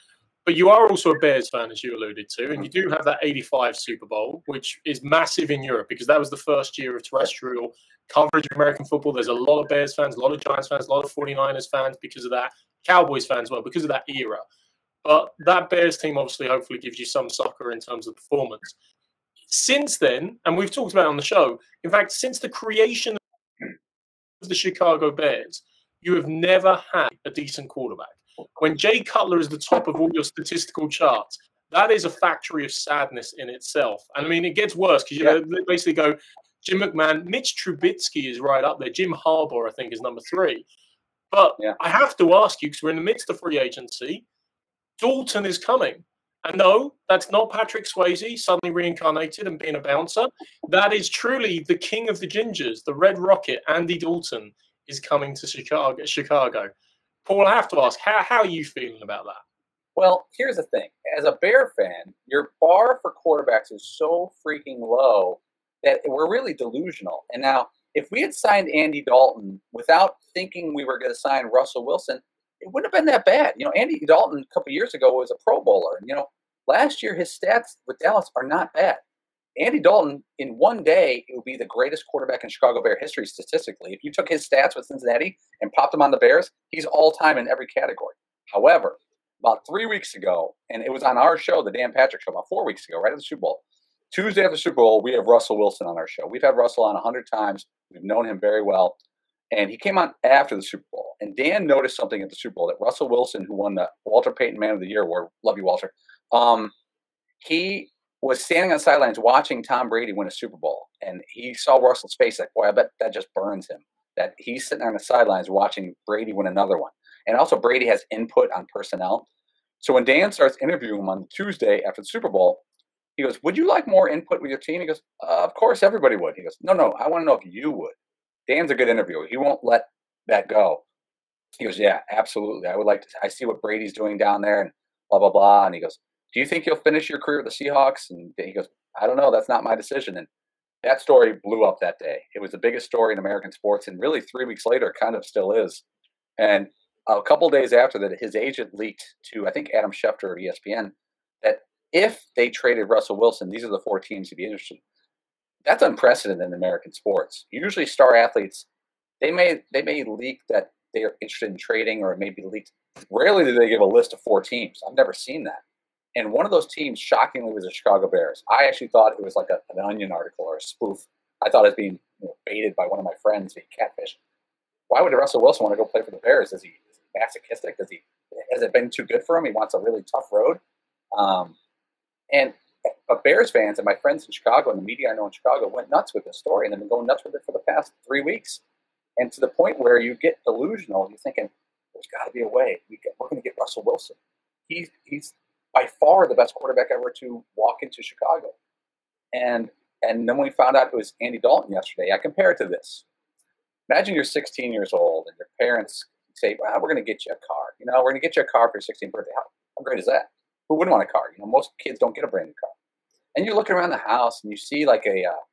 But you are also a Bears fan, as you alluded to, and you do have that 85 Super Bowl, which is massive in Europe because that was the first year of terrestrial coverage of American football. There's a lot of Bears fans, a lot of Giants fans, a lot of 49ers fans because of that, Cowboys fans as well, because of that era. But that Bears team obviously hopefully gives you some succor in terms of performance. Since then, and we've talked about it on the show, in fact, since the creation the Chicago Bears, you have never had a decent quarterback. When Jay Cutler is the top of all your statistical charts, that is a factory of sadness in itself. And I mean, it gets worse because you Yeah. know, they basically go Jim McMahon, Mitch Trubisky is right up there. Jim Harbaugh, I think, is number three. But Yeah. I have to ask you because we're in the midst of free agency. Dalton is coming. And no, that's not Patrick Swayze suddenly reincarnated and being a bouncer. That is truly the king of the gingers, the Red Rocket, Andy Dalton is coming to Chicago. Chicago. Paul, I have to ask, how, how are you feeling about that? Well, here's the thing. As a Bear fan, your bar for quarterbacks is so freaking low that we're really delusional. And now, if we had signed Andy Dalton without thinking we were going to sign Russell Wilson, it wouldn't have been that bad. You know, Andy Dalton a couple years ago was a Pro Bowler. And, you know, last year his stats with Dallas are not bad. Andy Dalton, in one day, it would be the greatest quarterback in Chicago Bear history statistically. If you took his stats with Cincinnati and popped them on the Bears, he's all time in every category. However, about three weeks ago, and it was on our show, the Dan Patrick Show, about four weeks ago, right at the Super Bowl. Tuesday after the Super Bowl, we have Russell Wilson on our show. We've had Russell on a hundred times. We've known him very well, and he came on after the Super Bowl. And Dan noticed something at the Super Bowl that Russell Wilson, who won the Walter Payton Man of the Year award, love you, Walter. Um, he was standing on sidelines watching Tom Brady win a Super Bowl, and he saw Russell's face like, boy, I bet that just burns him. That he's sitting on the sidelines watching Brady win another one. And also, Brady has input on personnel. So when Dan starts interviewing him on Tuesday after the Super Bowl, he goes, Would you like more input with your team? He goes, uh, Of course, everybody would. He goes, No, no, I want to know if you would. Dan's a good interviewer. He won't let that go. He goes, Yeah, absolutely. I would like to. I see what Brady's doing down there and blah, blah, blah. And he goes, Do you think you'll finish your career with the Seahawks? And he goes, I don't know. That's not my decision. And that story blew up that day. It was the biggest story in American sports. And really, three weeks later, kind of still is. And a couple days after that, his agent leaked to, I think, Adam Schefter E ESPN that if they traded Russell Wilson, these are the four teams he'd be interested in. That's unprecedented in American sports. Usually, star athletes they may they may leak that they are interested in trading, or it may be leaked. Rarely do they give a list of four teams. I've never seen that. And one of those teams, shockingly, was the Chicago Bears. I actually thought it was like a, an Onion article or a spoof. I thought it was being you know, baited by one of my friends, being catfish. Why would Russell Wilson want to go play for the Bears? Is he, is he masochistic? Does he has it been too good for him? He wants a really tough road. Um, and but Bears fans and my friends in Chicago and the media I know in Chicago went nuts with this story and they've been going nuts with it for the past three weeks. And to the point where you get delusional, you're thinking, there's got to be a way. We we're going to get Russell Wilson. He's, he's by far the best quarterback ever to walk into Chicago. And and then when we found out it was Andy Dalton yesterday, I compare it to this. Imagine you're 16 years old and your parents say, "Well, we're going to get you a car. You know, we're going to get you a car for your 16th birthday. How, how great is that? Who wouldn't want a car? You know, most kids don't get a brand new car. And you're looking around the house and you see like a uh,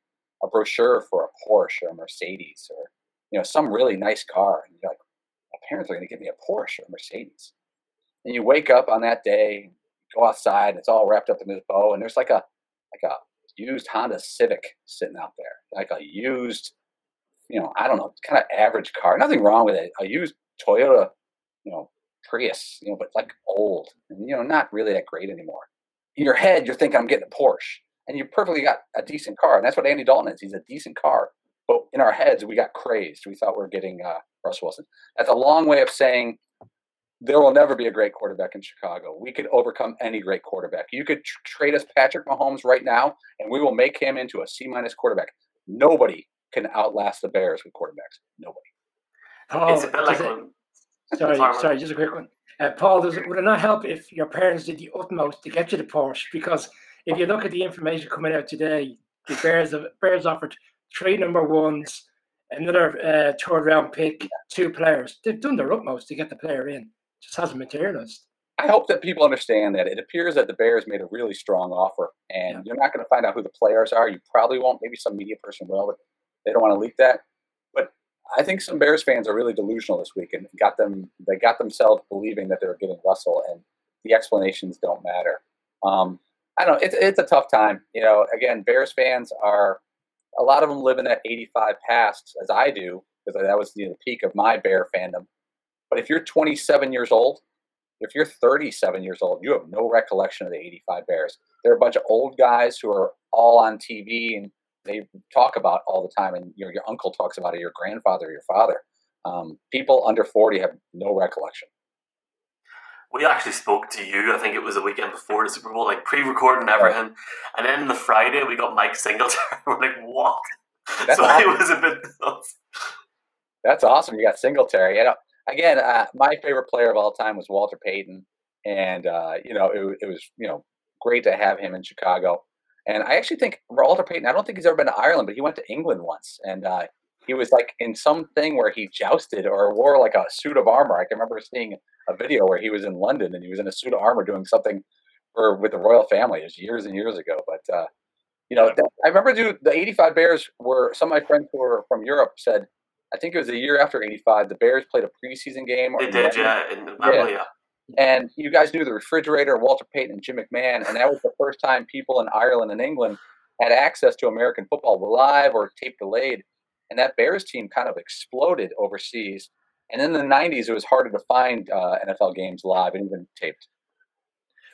a brochure for a Porsche or a Mercedes or you know some really nice car, and you're like, my parents are going to give me a Porsche or a Mercedes. And you wake up on that day, go outside, and it's all wrapped up in this bow, and there's like a like a used Honda Civic sitting out there, like a used, you know, I don't know, kind of average car. Nothing wrong with it. A used Toyota, you know, Prius, you know, but like old and you know, not really that great anymore. In your head, you're thinking I'm getting a Porsche, and you perfectly got a decent car, and that's what Andy Dalton is. He's a decent car, but in our heads, we got crazed. We thought we were getting uh, Russ Wilson. That's a long way of saying there will never be a great quarterback in Chicago. We could overcome any great quarterback. You could tr- trade us Patrick Mahomes right now, and we will make him into a C minus quarterback. Nobody can outlast the Bears with quarterbacks. Nobody. Paul, it's a bit like it- when, sorry, Sorry, sorry, just a quick one. Uh, Paul, does it, would it not help if your parents did the utmost to get you the Porsche? Because if you look at the information coming out today, the Bears have, Bears offered three number ones, another uh, third round pick, two players. They've done their utmost to get the player in. Just hasn't materialized. I hope that people understand that it appears that the Bears made a really strong offer, and you're not going to find out who the players are. You probably won't. Maybe some media person will, but they don't want to leak that. I think some Bears fans are really delusional this week and got them. They got themselves believing that they were getting Russell, and the explanations don't matter. Um, I don't. know. It's it's a tough time. You know, again, Bears fans are a lot of them live in that 85 past, as I do, because that was you know, the peak of my Bear fandom. But if you're 27 years old, if you're 37 years old, you have no recollection of the 85 Bears. They're a bunch of old guys who are all on TV and they talk about all the time, and your, your uncle talks about it, your grandfather, your father. Um, people under 40 have no recollection. we actually spoke to you. I think it was a weekend before the Super Bowl, like pre-recording everything, and then the Friday we got Mike Singletary. <laughs> We're like, what? That's <laughs> so it awesome. was a bit. nuts. That's awesome. You got Singletary. You know, again, uh, my favorite player of all time was Walter Payton, and uh, you know, it, it was you know great to have him in Chicago. And I actually think Walter Payton. I don't think he's ever been to Ireland, but he went to England once, and uh, he was like in something where he jousted or wore like a suit of armor. I can remember seeing a video where he was in London and he was in a suit of armor doing something for with the royal family. It was years and years ago, but. Uh, you know, that, I remember dude, the 85 Bears were some of my friends who were from Europe said, I think it was a year after 85, the Bears played a preseason game. They did, yeah, in yeah. And you guys knew the refrigerator, Walter Payton, and Jim McMahon. And that was the first time people in Ireland and England had access to American football live or tape delayed. And that Bears team kind of exploded overseas. And in the 90s, it was harder to find uh, NFL games live and even taped.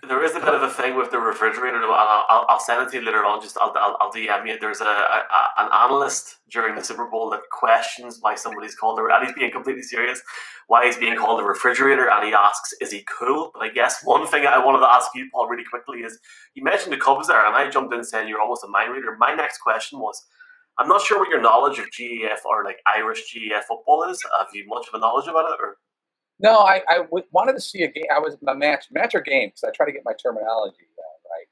There is a bit of a thing with the refrigerator, I'll, I'll- I'll send it to you later on. Just I'll, I'll, I'll DM you. There's a, a an analyst during the Super Bowl that questions why somebody's called a, and he's being completely serious. Why he's being called a refrigerator, and he asks, "Is he cool?" But I guess one thing I wanted to ask you, Paul, really quickly is you mentioned the Cubs there, and I jumped in saying you're almost a mind reader. My next question was. I'm not sure what your knowledge of GEF or like Irish GEF football is. Have you much of a knowledge about it? Or No, I, I w- wanted to see a game. I was a match, match or game, because I try to get my terminology uh, right.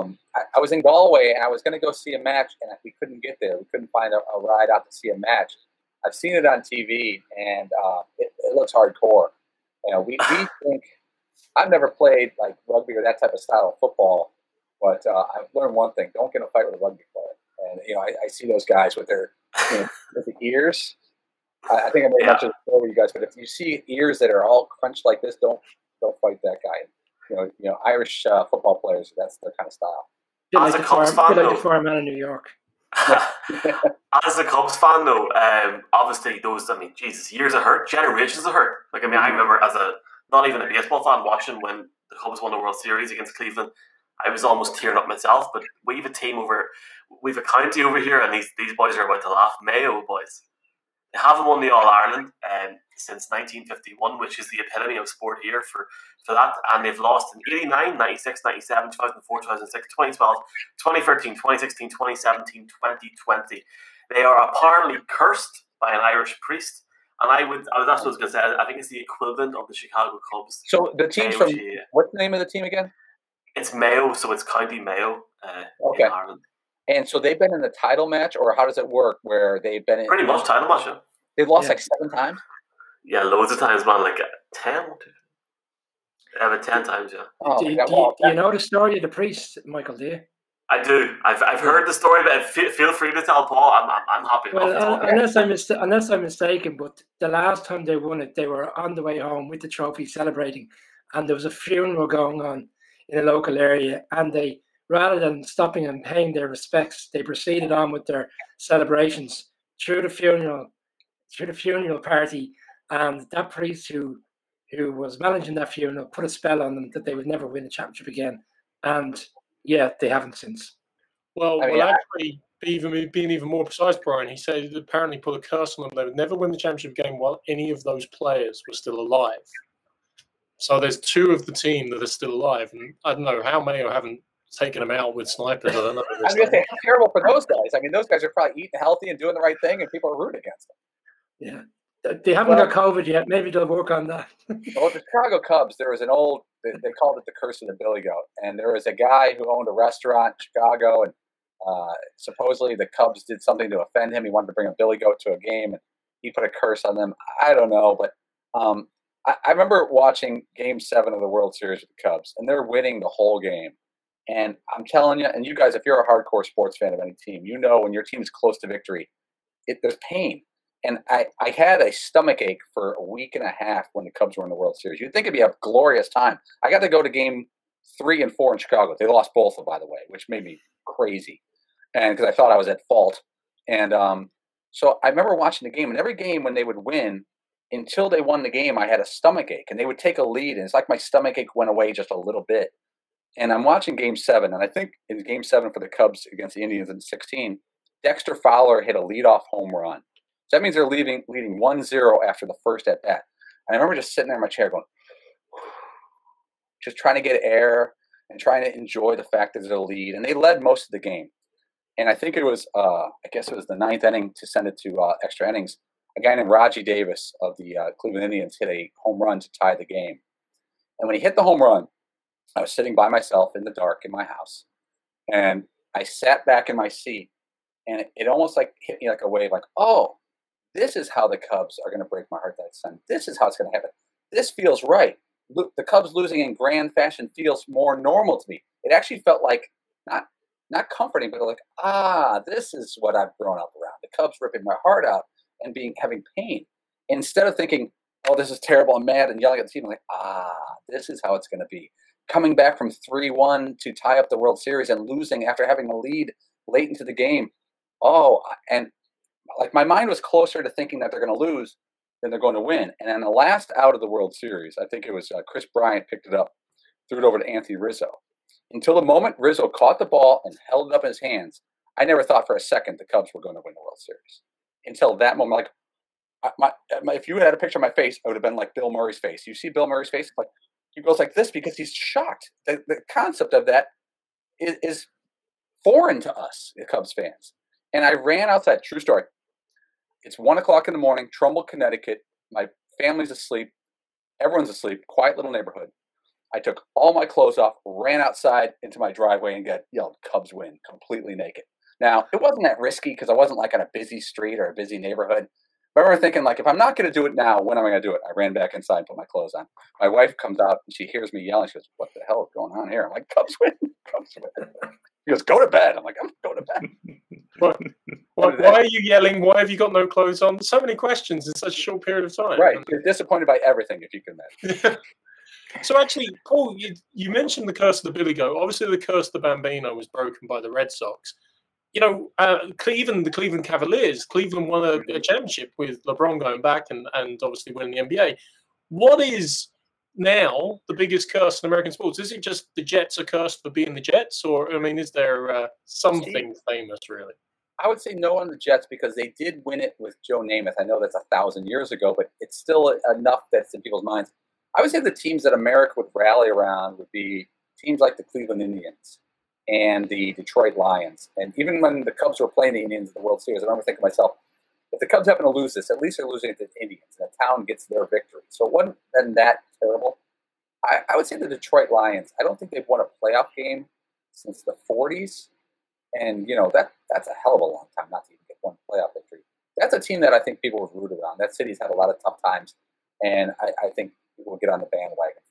Um, I, I was in Galway and I was going to go see a match, and we couldn't get there. We couldn't find a, a ride out to see a match. I've seen it on TV, and uh, it, it looks hardcore. You know, we, we <sighs> think I've never played like rugby or that type of style of football, but uh, I've learned one thing: don't get in a fight with a rugby player. And you know, I, I see those guys with their you know, with the ears. I, I think I made a bunch of story with you guys, but if you see ears that are all crunched like this, don't don't fight that guy. You know, you know, Irish uh, football players, that's their kind of style. Bit As like, a Cubs farm, fan, bit like though- the farm man in New York. <laughs> As a Cubs fan, though, um, obviously those, I mean, Jesus, years of hurt, generations of hurt. Like, I mean, I remember as a, not even a baseball fan, watching when the Cubs won the World Series against Cleveland. I was almost tearing up myself, but we've a team over, we've a county over here, and these, these boys are about to laugh. Mayo boys. They haven't won the All Ireland um, since 1951, which is the epitome of sport here for, for that. And they've lost in 89, 96, 97, 2004, 2006, 2012, 2013, 2016, 2017, 2020. They are apparently cursed by an Irish priest. And I would, I was, that's what I was going to say. I think it's the equivalent of the Chicago Cubs. So the team from GA. what's the name of the team again? It's Mayo, so it's County Mayo uh, Okay. in Ireland. And so they've been in the title match, or how does it work? Where they've been in, Pretty much title match. Yeah, they've lost Yeah. like seven times. yeah loads of times, man. Like uh, ten. Yeah, about ten times. Yeah, Oh, do, you, God. do, you, Well, do you know the story of the priest, Michael? Do you? I do. I've, I've heard the story, but feel, feel free to tell Paul. I'm I'm, I'm happy. Well, to talk. un- unless I'm mis- unless I'm mistaken, but the last time they won it, they were on the way home with the trophy, celebrating, and there was a funeral going on in a local area, and they rather than stopping and paying their respects, they proceeded on with their celebrations through the funeral, through the funeral party, and that priest who who was managing that funeral put a spell on them that they would never win a championship again, and yeah, they haven't since. Well, I mean, well, actually, even being even more precise, Brian, he said it apparently put a curse on them. They would never win the championship game while any of those players were still alive. So there's two of the team that are still alive, and I don't know how many haven't taken them out with snipers. I don't know. I was gonna say how terrible for those guys. I mean, those guys are probably eating healthy and doing the right thing, and people are rooting against them. Yeah, They- haven't Well- got COVID yet. Maybe they'll work on that. <laughs> Well, the Chicago Cubs, there was an old, they, they called it the curse of the Billy Goat. And there was a guy who owned a restaurant in Chicago, and uh, supposedly the Cubs did something to offend him. He wanted to bring a Billy Goat to a game, and he put a curse on them. I don't know, but um, I remember watching game seven of the World Series with the Cubs, and they're winning the whole game. And I'm telling you, and you guys, if you're a hardcore sports fan of any team, you know when your team is close to victory, it, there's pain. And I, I had a stomach ache for a week and a half when the Cubs were in the World Series. You'd think it'd be a glorious time. I got to go to game three and four in Chicago. They lost both, by the way, which made me crazy. And because I thought I was at fault. And um, so I remember watching the game, and every game when they would win, until they won the game, I had a stomach ache. And they would take a lead, and it's like my stomach ache went away just a little bit. And I'm watching game seven, and I think in game seven for the Cubs against the Indians in 16, Dexter Fowler hit a leadoff home run. So that means they're leaving leading 1-0 after the first at bat. And I remember just sitting there in my chair going, <sighs> just trying to get air and trying to enjoy the fact that there's a lead. And they led most of the game. And I think it was, uh, I guess it was the ninth inning to send it to uh, extra innings. A guy named Rajai Davis of the uh, Cleveland Indians hit a home run to tie the game. And when he hit the home run, I was sitting by myself in the dark in my house. And I sat back in my seat and it, it almost like hit me like a wave, like, oh, this is how the Cubs are going to break my heart that Sunday. This is how it's going to happen. This feels right. The Cubs losing in grand fashion feels more normal to me. It actually felt like not not comforting, but like ah, this is what I've grown up around. The Cubs ripping my heart out and being having pain instead of thinking, oh, this is terrible, I'm mad and yelling at the team. I'm like ah, this is how it's going to be. Coming back from three one to tie up the World Series and losing after having a lead late into the game. Oh, and like my mind was closer to thinking that they're going to lose than they're going to win. And in the last out of the World Series, I think it was uh, Kris Bryant picked it up, threw it over to Anthony Rizzo. Until the moment Rizzo caught the ball and held it up in his hands, I never thought for a second the Cubs were going to win the World Series. Until that moment, like my, my, if you had a picture of my face, it would have been like Bill Murray's face. You see Bill Murray's face, like he goes like this because he's shocked. The, the concept of that is, is foreign to us, the Cubs fans. And I ran outside. True story. It's one o'clock in the morning, Trumbull, Connecticut. My family's asleep. Everyone's asleep. Quiet little neighborhood. I took all my clothes off, ran outside into my driveway, and got yelled "Cubs win!" completely naked. Now it wasn't that risky because I wasn't like on a busy street or a busy neighborhood. But I remember thinking, like, if I'm not going to do it now, when am I going to do it? I ran back inside, and put my clothes on. My wife comes out and she hears me yelling. She goes, "What the hell is going on here?" I'm like, "Cubs win! <laughs> Cubs win!" He goes, "Go to bed." I'm like, "I'm going to bed." Why, <laughs> What why are you yelling? Why have you got no clothes on? So many questions in such a short period of time. Right? You're disappointed by everything, if you can imagine. <laughs> so actually, Paul, you, you mentioned the curse of the Billy Goat. Obviously, the curse of the Bambino was broken by the Red Sox. You know, uh, the Cleveland Cavaliers, Cleveland won a, a championship with LeBron going back and, and obviously winning the NBA. What is now the biggest curse in American sports? Is it just the Jets are cursed for being the Jets, or I mean, is there uh, something famous really? I would say no on the Jets because they did win it with Joe Namath. I know that's a thousand years ago, but it's still enough that's in people's minds. I would say the teams that America would rally around would be teams like the Cleveland Indians and the Detroit Lions. And even when the Cubs were playing the Indians in the World Series, I remember thinking to myself, if the Cubs happen to lose this, at least they're losing it to the Indians, and the town gets their victory. So it wasn't then that terrible. I, I would say the Detroit Lions. I don't think they've won a playoff game since the 40s. and you know that that's a hell of a long time not to even get one playoff victory. That's a team that I think people have rooted on. That city's had a lot of tough times, and I, I think people will get on the bandwagon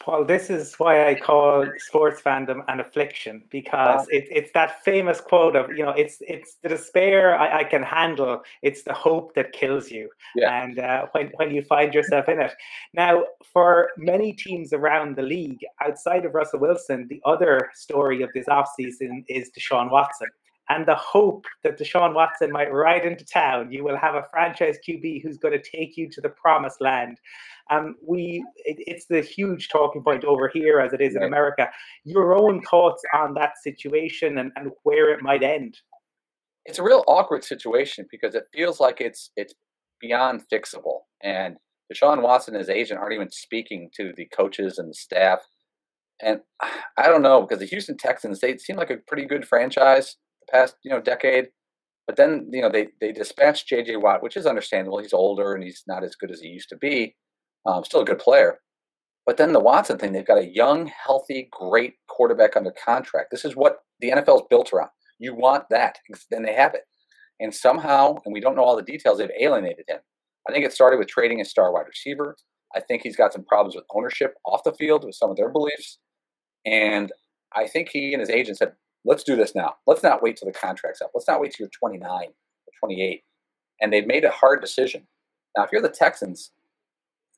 Paul, this is why I call sports fandom an affliction because it, it's that famous quote of you know it's it's the despair I, I can handle, it's the hope that kills you, yeah. and uh, when when you find yourself in it. Now, for many teams around the league, outside of Russell Wilson, the other story of this offseason is Deshaun Watson and the hope that Deshaun Watson might ride into town. You will have a franchise QB who's going to take you to the promised land. Um, we it, it's the huge talking point over here as it is in America. Your own thoughts on that situation and, and where it might end. It's a real awkward situation because it feels like it's it's beyond fixable. And Deshaun Watson and his agent aren't even speaking to the coaches and the staff. And <sighs> I don't know because the Houston Texans they seem like a pretty good franchise past you know decade. But then you know they they dispatched J.J. Watt, which is understandable. He's older and he's not as good as he used to be. Um, still a good player. But then the Watson thing, they've got a young, healthy, great quarterback under contract. This is what the NFL is built around. You want that, then they have it. And somehow, and we don't know all the details, they've alienated him. I think it started with trading a star wide receiver. I think he's got some problems with ownership off the field with some of their beliefs. And I think he and his agent said, let's do this now. Let's not wait till the contract's up. Let's not wait till you're 29 or 28. And they've made a hard decision. Now, if you're the Texans,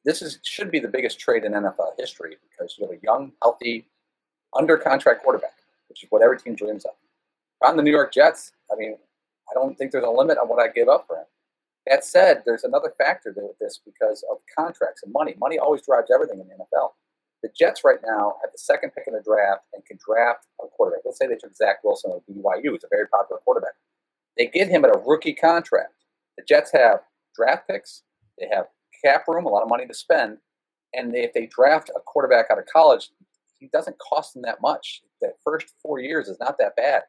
this is should be the biggest trade in NFL history because you have a young, healthy, under contract quarterback, which is what every team dreams of. On the New York Jets, I mean, I don't think there's a limit on what I give up for him. That said, there's another factor to this because of contracts and money. Money always drives everything in the NFL. The Jets right now have the second pick in the draft and can draft a quarterback. Let's say they took Zach Wilson of BYU. It's a very popular quarterback. They get him at a rookie contract. The Jets have draft picks. They have cap room, a lot of money to spend. And they, if they draft a quarterback out of college, he doesn't cost them that much. That first four years is not that bad.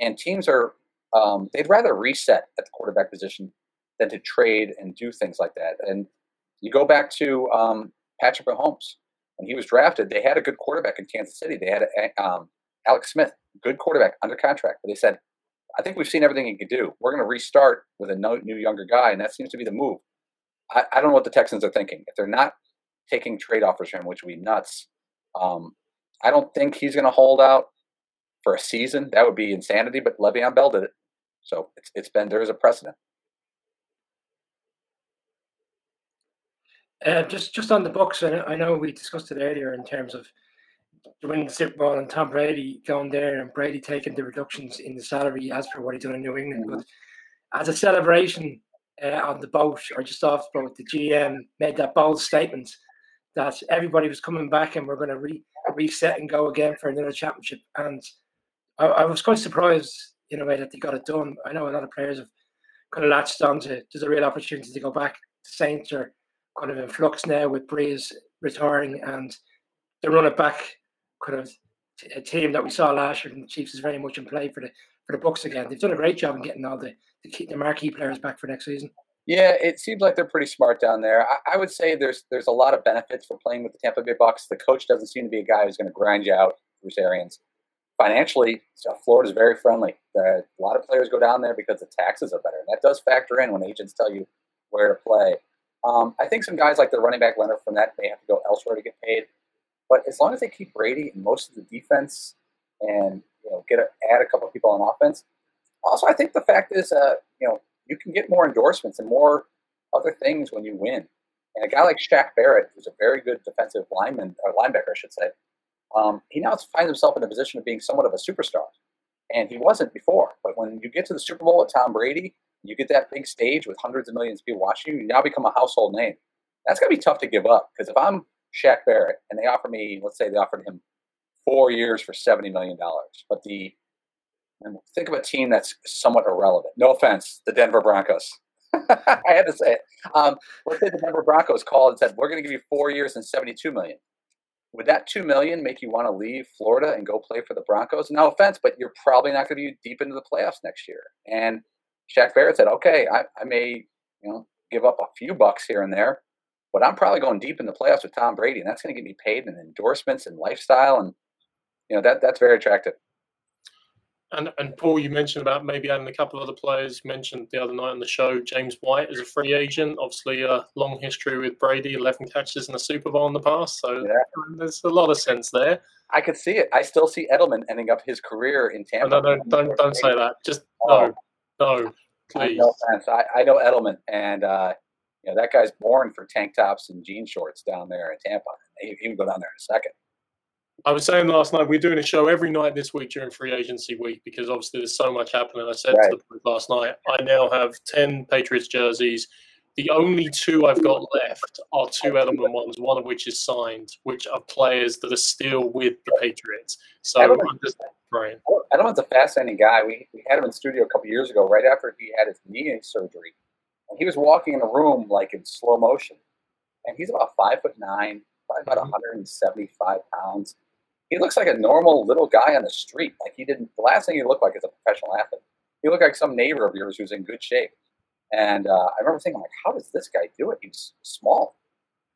And teams are, um, they'd rather reset at the quarterback position than to trade and do things like that. And you go back to um, Patrick Mahomes when he was drafted, they had a good quarterback in Kansas City. They had um, Alex Smith, good quarterback under contract. But they said, I think we've seen everything he could do. We're going to restart with a new younger guy, and that seems to be the move. I, I, don't know what the Texans are thinking. If they're not taking trade offers from him, which would be nuts, um, I don't think he's going to hold out for a season. That would be insanity. But Le'Veon Bell did it, so it's, it's been there is a precedent. Uh, just just on the Bucs, I know we discussed it earlier in terms of winning the Super Bowl and Tom Brady going there and Brady taking the reductions in the salary as per what he done in New England. But as a celebration uh, on the boat or just off the boat, the GM made that bold statement that everybody was coming back and we're going to re- reset and go again for another championship. And I, I, was quite surprised in a way that they got it done. I know a lot of players have kind of latched on to there's a real opportunity to go back. to Saints are kind of in flux now with Brees retiring and the run it back kind of a team that we saw last year the Chiefs is very much in play for the for the Bucs again. They've done a great job in getting all the the, the marquee players back for next season. Yeah, it seems like they're pretty smart down there. I, I, would say there's there's a lot of benefits for playing with the Tampa Bay Bucs. The coach doesn't seem to be a guy who's going to grind you out, Bruce Arians. Financially, Florida is very friendly. a lot of players go down there because the taxes are better, and that does factor in when agents tell you where to play. Um, I think some guys like the running back Leonard Fournette may have to go elsewhere to get paid. But as long as they keep Brady and most of the defense and you know get a, add a couple people on offense. Also, I think the fact is, uh, you know, you can get more endorsements and more other things when you win. And a guy like Shaq Barrett, who's a very good defensive lineman or linebacker, I should say, um, he now finds himself in a position of being somewhat of a superstar, and he wasn't before. But when you get to the Super Bowl with Tom Brady you get that big stage with hundreds of millions of people watching you, you now become a household name. That's going to be tough to give up because if I'm Shaq Barrett and they offer me, let's say they offered him four years for $70 million, but the, think of a team that's somewhat irrelevant. No offense, the Denver Broncos. <laughs> I had to say it. Um, let's say the Denver Broncos called and said, we're going to give you four years and 72 million. Would that two million make you want to leave Florida and go play for the Broncos? No offense, but you're probably not going to be deep into the playoffs next year. And Shaq Barrett said, okay, I, I may, you know, give up a few bucks here and there, but I'm probably going deep in the playoffs with Tom Brady, and that's going to get me paid in endorsements and lifestyle, and you know that that's very attractive. And and Paul, you mentioned about maybe adding a couple of other players. You mentioned the other night on the show James White is a free agent. Obviously, a long history with Brady, eleven catches in the Super Bowl in the past. So yeah. there's a lot of sense there. I could see it. I still see Edelman ending up his career in Tampa. No, no, don't don't say that. Just oh. no, no, please. No offense. I, I know Edelman, and uh, you know that guy's born for tank tops and jean shorts down there in Tampa. He, he would go down there in a second. I was saying last night we're doing a show every night this week during free agency week because obviously there's so much happening. I said right. to the group last night, I now have ten Patriots jerseys. The only two I've got left are two Edelman ones, one of which is signed, which are players that are still with the Patriots. So Edelman, I'm just praying. Edelman's a fascinating guy. We, we had him in the studio a couple years ago, right after he had his knee surgery. And he was walking in the room like in slow motion. And he's about five foot nine, probably about 175 pounds he looks like a normal little guy on the street. Like he didn't. The last thing he looked like is a professional athlete. He looked like some neighbor of yours who's in good shape. And uh, I remember thinking, like, how does this guy do it? He's small.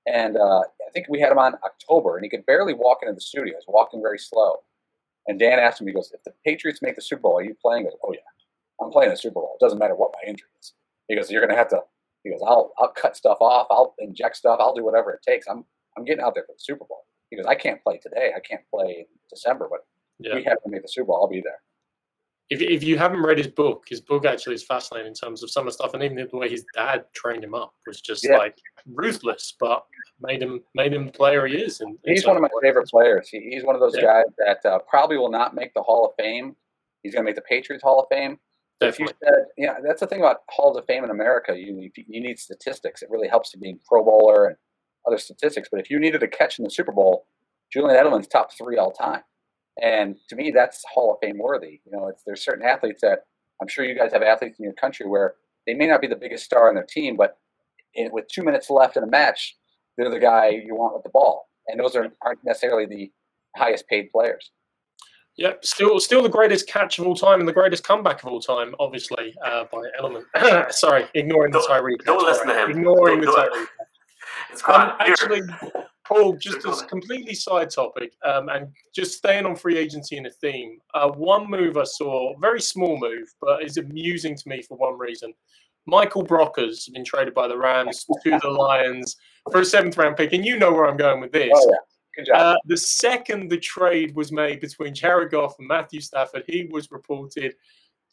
And uh, I think we had him on October, and he could barely walk into the studio. He was walking very slow. And Dan asked him, he goes, "If the Patriots make the Super Bowl, are you playing?" Goes, "Oh yeah, I'm playing the Super Bowl. It doesn't matter what my injury is." He goes, "You're going to have to." He goes, "I'll I'll cut stuff off. I'll inject stuff. I'll do whatever it takes. I'm I'm getting out there for the Super Bowl." He goes, I can't play today. I can't play in December, but yeah. we have to make the Super Bowl. I'll be there. If, if you haven't read his book, his book actually is fascinating in terms of some of the stuff, and even the way his dad trained him up was just yeah. like ruthless, but made him made him the player he is. And he's one of my favorite players. He, he's one of those yeah. guys that uh, probably will not make the Hall of Fame. He's going to make the Patriots Hall of Fame. If you said, yeah, that's the thing about Halls of Fame in America. You you need statistics. It really helps to being Pro Bowler and other statistics, but if you needed a catch in the Super Bowl, Julian Edelman's top three all time. And to me, that's Hall of Fame worthy. You know, there's certain athletes that I'm sure you guys have athletes in your country where they may not be the biggest star on their team, but in, with two minutes left in a match, they're the guy you want with the ball. And those are, aren't necessarily the highest paid players. Yep, still, still the greatest catch of all time and the greatest comeback of all time, obviously uh, by Edelman. <coughs> Sorry, ignoring the Tyree. Don't listen to him. Ignoring don't, the Tyree. It's um, actually, Paul, just as completely side topic, um, and just staying on free agency and a theme. Uh, one move I saw, very small move, but is amusing to me for one reason. Michael Brockers been traded by the Rams <laughs> to the Lions for a seventh round pick, and you know where I'm going with this. Oh, yeah. Good job. Uh, the second the trade was made between Jared Goff and Matthew Stafford, he was reported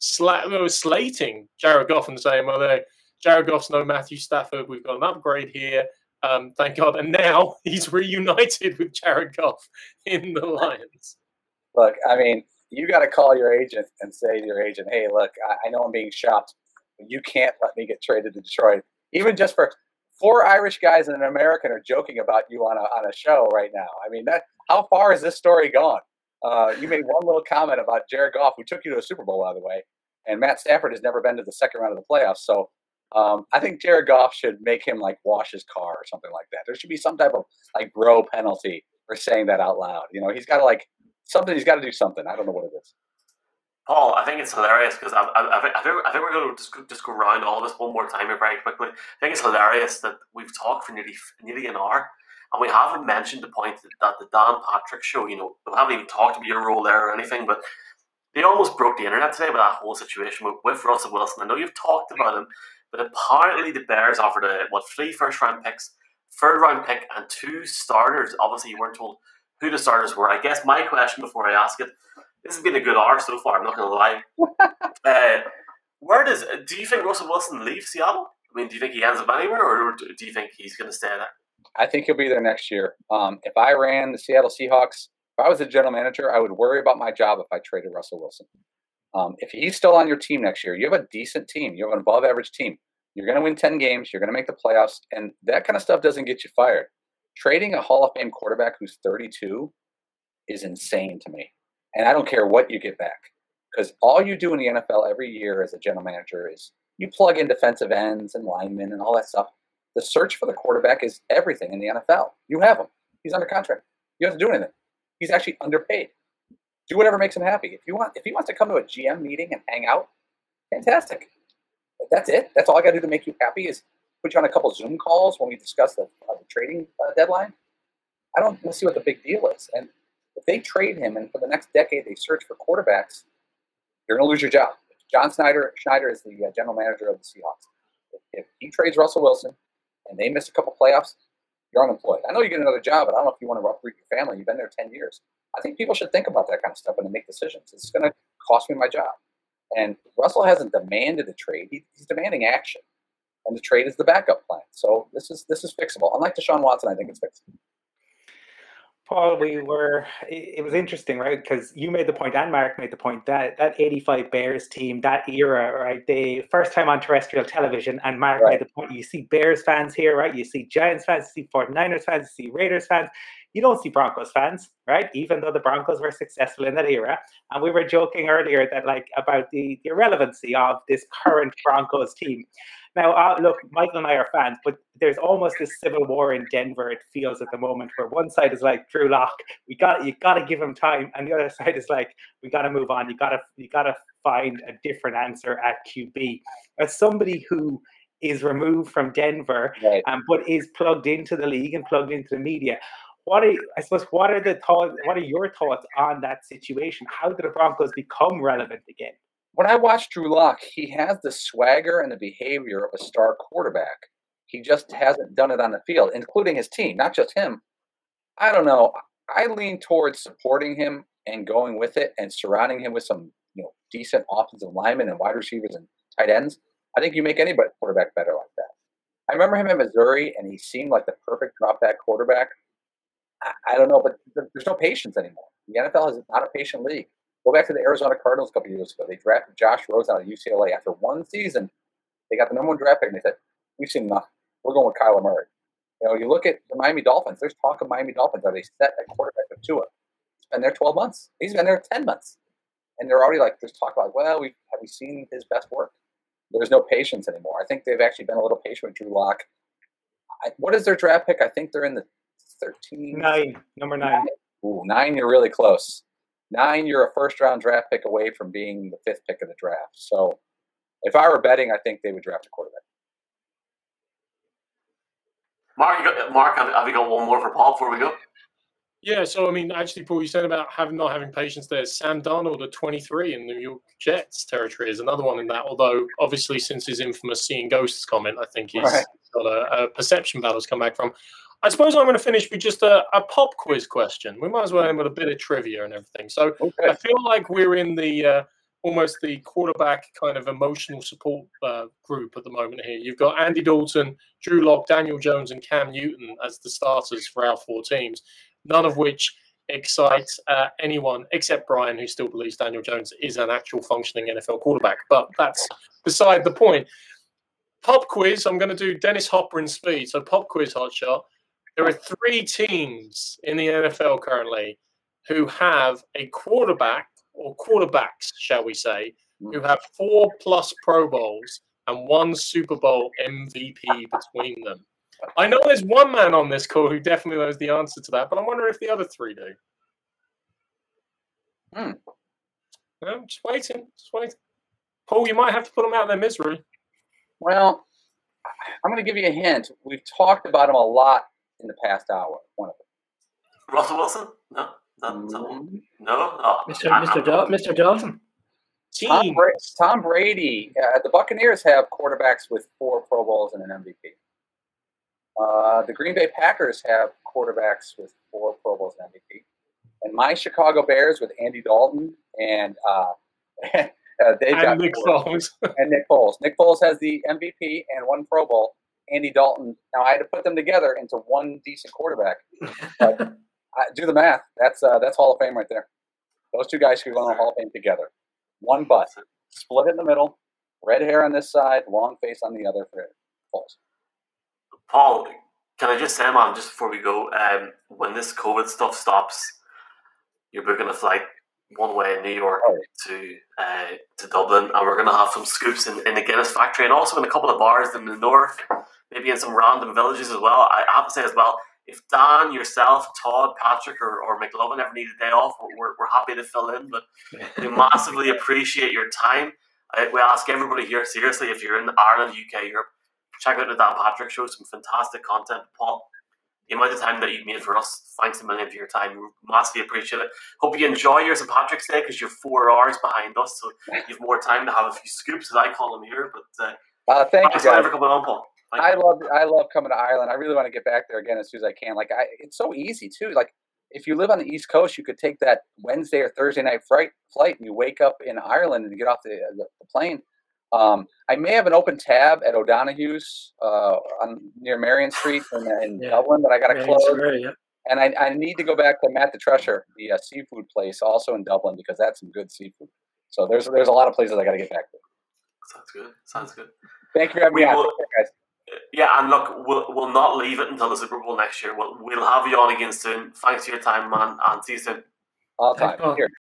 sla- slating Jared Goff and saying, well, Jared Goff's no Matthew Stafford. We've got an upgrade here. Um, thank God. And now <laughs> he's reunited with Jared Goff in the Lions. Look, I mean, you got to call your agent and say to your agent, hey, look, I, I know I'm being shopped, but you can't let me get traded to Detroit. Even just for four Irish guys and an American are joking about you on a, on a show right now. I mean, that how far has this story gone? Uh, you made one little comment about Jared Goff, who took you to a Super Bowl, by the way, and Matt Stafford has never been to the second round of the playoffs. So um, I think Jared Goff should make him like wash his car or something like that. There should be some type of like bro penalty for saying that out loud. You know, he's got to like something. He's got to do something. I don't know what it is. Paul, I think it's hilarious because I, I, I, think, I think we're going to just, just go around all this one more time here very quickly. I think it's hilarious that we've talked for nearly nearly an hour and we haven't mentioned the point that, that the Dan Patrick show, you know, we haven't even talked about your role there or anything, but they almost broke the internet today with that whole situation with, with Russell Wilson. I know you've talked about him, but apparently, the Bears offered a what three first round picks, third round pick, and two starters. Obviously, you weren't told who the starters were. I guess my question before I ask it, this has been a good hour so far. I'm not going to lie. <laughs> uh, where does do you think Russell Wilson leaves Seattle? I mean, do you think he ends up anywhere, or do you think he's going to stay there? I think he'll be there next year. Um, if I ran the Seattle Seahawks, if I was the general manager, I would worry about my job if I traded Russell Wilson. Um, if he's still on your team next year, you have a decent team. You have an above average team. You're going to win 10 games. You're going to make the playoffs. And that kind of stuff doesn't get you fired. Trading a Hall of Fame quarterback who's 32 is insane to me. And I don't care what you get back because all you do in the NFL every year as a general manager is you plug in defensive ends and linemen and all that stuff. The search for the quarterback is everything in the NFL. You have him. He's under contract. You don't have to do anything. He's actually underpaid do whatever makes him happy. If you want, if he wants to come to a GM meeting and hang out, fantastic. That's it. That's all I got to do to make you happy is put you on a couple Zoom calls when we discuss the, uh, the trading uh, deadline. I don't see what the big deal is. And if they trade him and for the next decade they search for quarterbacks, you're going to lose your job. John Snyder Schneider is the uh, general manager of the Seahawks. If, if he trades Russell Wilson and they miss a couple playoffs, you're unemployed. I know you get another job, but I don't know if you want to uproot your family. You've been there 10 years. I think people should think about that kind of stuff when they make decisions. It's going to cost me my job. And Russell hasn't demanded a trade. He, he's demanding action. And the trade is the backup plan. So this is this is fixable. Unlike Deshaun Watson, I think it's fixable. Paul, we were, it was interesting, right? Because you made the point and Mark made the point that that 85 Bears team, that era, right? The first time on terrestrial television, and Mark right. made the point you see Bears fans here, right? You see Giants fans, you see 49ers fans, you see Raiders fans. You don't see Broncos fans, right? Even though the Broncos were successful in that era. And we were joking earlier that, like, about the, the irrelevancy of this current <laughs> Broncos team. Now, uh, look, Michael and I are fans, but there's almost this civil war in Denver. It feels at the moment where one side is like Drew Lock, we got you got to give him time, and the other <laughs> side is like we got to move on. You got to you got to find a different answer at QB. As somebody who is removed from Denver, right. um, but is plugged into the league and plugged into the media. What are I suppose? What are the thoughts? What are your thoughts on that situation? How did the Broncos become relevant again? when I watch Drew Lock, he has the swagger and the behavior of a star quarterback. He just hasn't done it on the field, including his team, not just him. I don't know. I lean towards supporting him and going with it and surrounding him with some, you know, decent offensive linemen and wide receivers and tight ends. I think you make any quarterback better like that. I remember him in Missouri, and he seemed like the perfect drop back quarterback. I, I don't know, but there's no patience anymore. The NFL is not a patient league. Go back to the Arizona Cardinals a couple years ago. They drafted Josh Rosen out of UCLA after one season. They got the number one draft pick, and they said, "We've seen enough. We're going with Kyler Murray." You know, you look at the Miami Dolphins. There's talk of Miami Dolphins. Are they set at quarterback with Tua? He's been there 12 months. He's been there 10 months, and they're already like, there's talk about, well, we have we seen his best work? There's no patience anymore. I think they've actually been a little patient with Drew Lock. what is their draft pick? I think they're in the 13. Nine, number nine. Ooh, nine, you're really close nine, you're a first round draft pick away from being the fifth pick of the draft. So if I were betting, I think they would draft a quarterback. Mark, got, Mark, have, you got one more for Paul before we go? Yeah, so I mean, actually, Paul, you said about having not having patience. There, Sam Darnold at 23 in New York Jets territory is another one in that. Although, obviously, since his infamous "seeing ghosts" comment, I think he's right. got a, a perception battle's come back from. I suppose I'm going to finish with just a, a, pop quiz question. We might as well end with a bit of trivia and everything. So okay. I feel like we're in the uh, almost the quarterback kind of emotional support uh, group at the moment here. You've got Andy Dalton, Drew Lock, Daniel Jones, and Cam Newton as the starters for our four teams, none of which excites uh, anyone except Brian, who still believes Daniel Jones is an actual functioning NFL quarterback. But that's beside the point. Pop quiz. I'm going to do Dennis Hopper in speed. So pop quiz, hotshot. There are three teams in the NFL currently who have a quarterback or quarterbacks, shall we say, who have four plus Pro Bowls and one Super Bowl MVP between them. I know there's one man on this call who definitely knows the answer to that, but I'm wondering if the other three do. Hmm. No, just waiting, just waiting. Paul, you might have to put them out of their misery. Well, I'm going to give you a hint. We've talked about them a lot in the past hour. One of them. Russell Wilson? No, no, no. no? Mr. Mr. Dal- Mr. Dalton. Tom, Bra- Tom Brady. Uh, the Buccaneers have quarterbacks with four Pro Bowls and an MVP. Uh, the Green Bay Packers have quarterbacks with four Pro Bowls and MVP. And my Chicago Bears with Andy Dalton and uh, <laughs> uh, and Nick Foles. and Nick Foles. Nick Foles has the MVP and one Pro Bowl. Andy Dalton. Now I had to put them together into one decent quarterback. But <laughs> I, do the math. That's uh, that's Hall of Fame right there. Those two guys could go in the Hall of Fame together. One butt, split it in the middle, red hair on this side, long face on the other for Foles. Paul, can I just say, man, just before we go, um, when this COVID stuff stops, you're booking a flight one way in New York oh. to uh, to Dublin, and we're going to have some scoops in, in the Guinness factory and also in a couple of bars in the north maybe in some random villages as well. I have to say as well, if Dan, yourself, Todd, Patrick, or, or McLovin ever need a day off, we're, we're happy to fill in. But we <laughs> massively appreciate your time. I, we ask everybody here, seriously, if you're in Ireland, UK, Europe, check out the Dan Patrick Show, some fantastic content. Paul, the amount of time that you've made for us. Thanks a million for your time. We massively appreciate it. Hope you enjoy your St. Patrick's Day because you're four hours behind us, so <laughs> you have more time to have a few scoops, as I call them here. But uh, Uh, thank you, guys. for coming on, Paul. Thank I love I love coming to Ireland. I really want to get back there again as soon as I can. Like I, it's so easy too. Like if you live on the East Coast, you could take that Wednesday or Thursday night flight, flight, and you wake up in Ireland and you get off the, the, the plane. Um, I may have an open tab at O'Donoghue's uh, on near Merrion Street in, in Yeah. Dublin that I got to close. Square, yeah. And I, I need to go back to Matt the Thresher, the uh, seafood place, also in Dublin, because that's some good seafood. So there's there's a lot of places I got to get back to. Sounds good. Sounds good. Thank you for having We me will- Take care, guys. Yeah, and look, we'll, we'll not leave it until the Super Bowl next year. We'll, we'll have you on again soon. Thanks for your time, man, and see you soon. All Thanks, time. Here.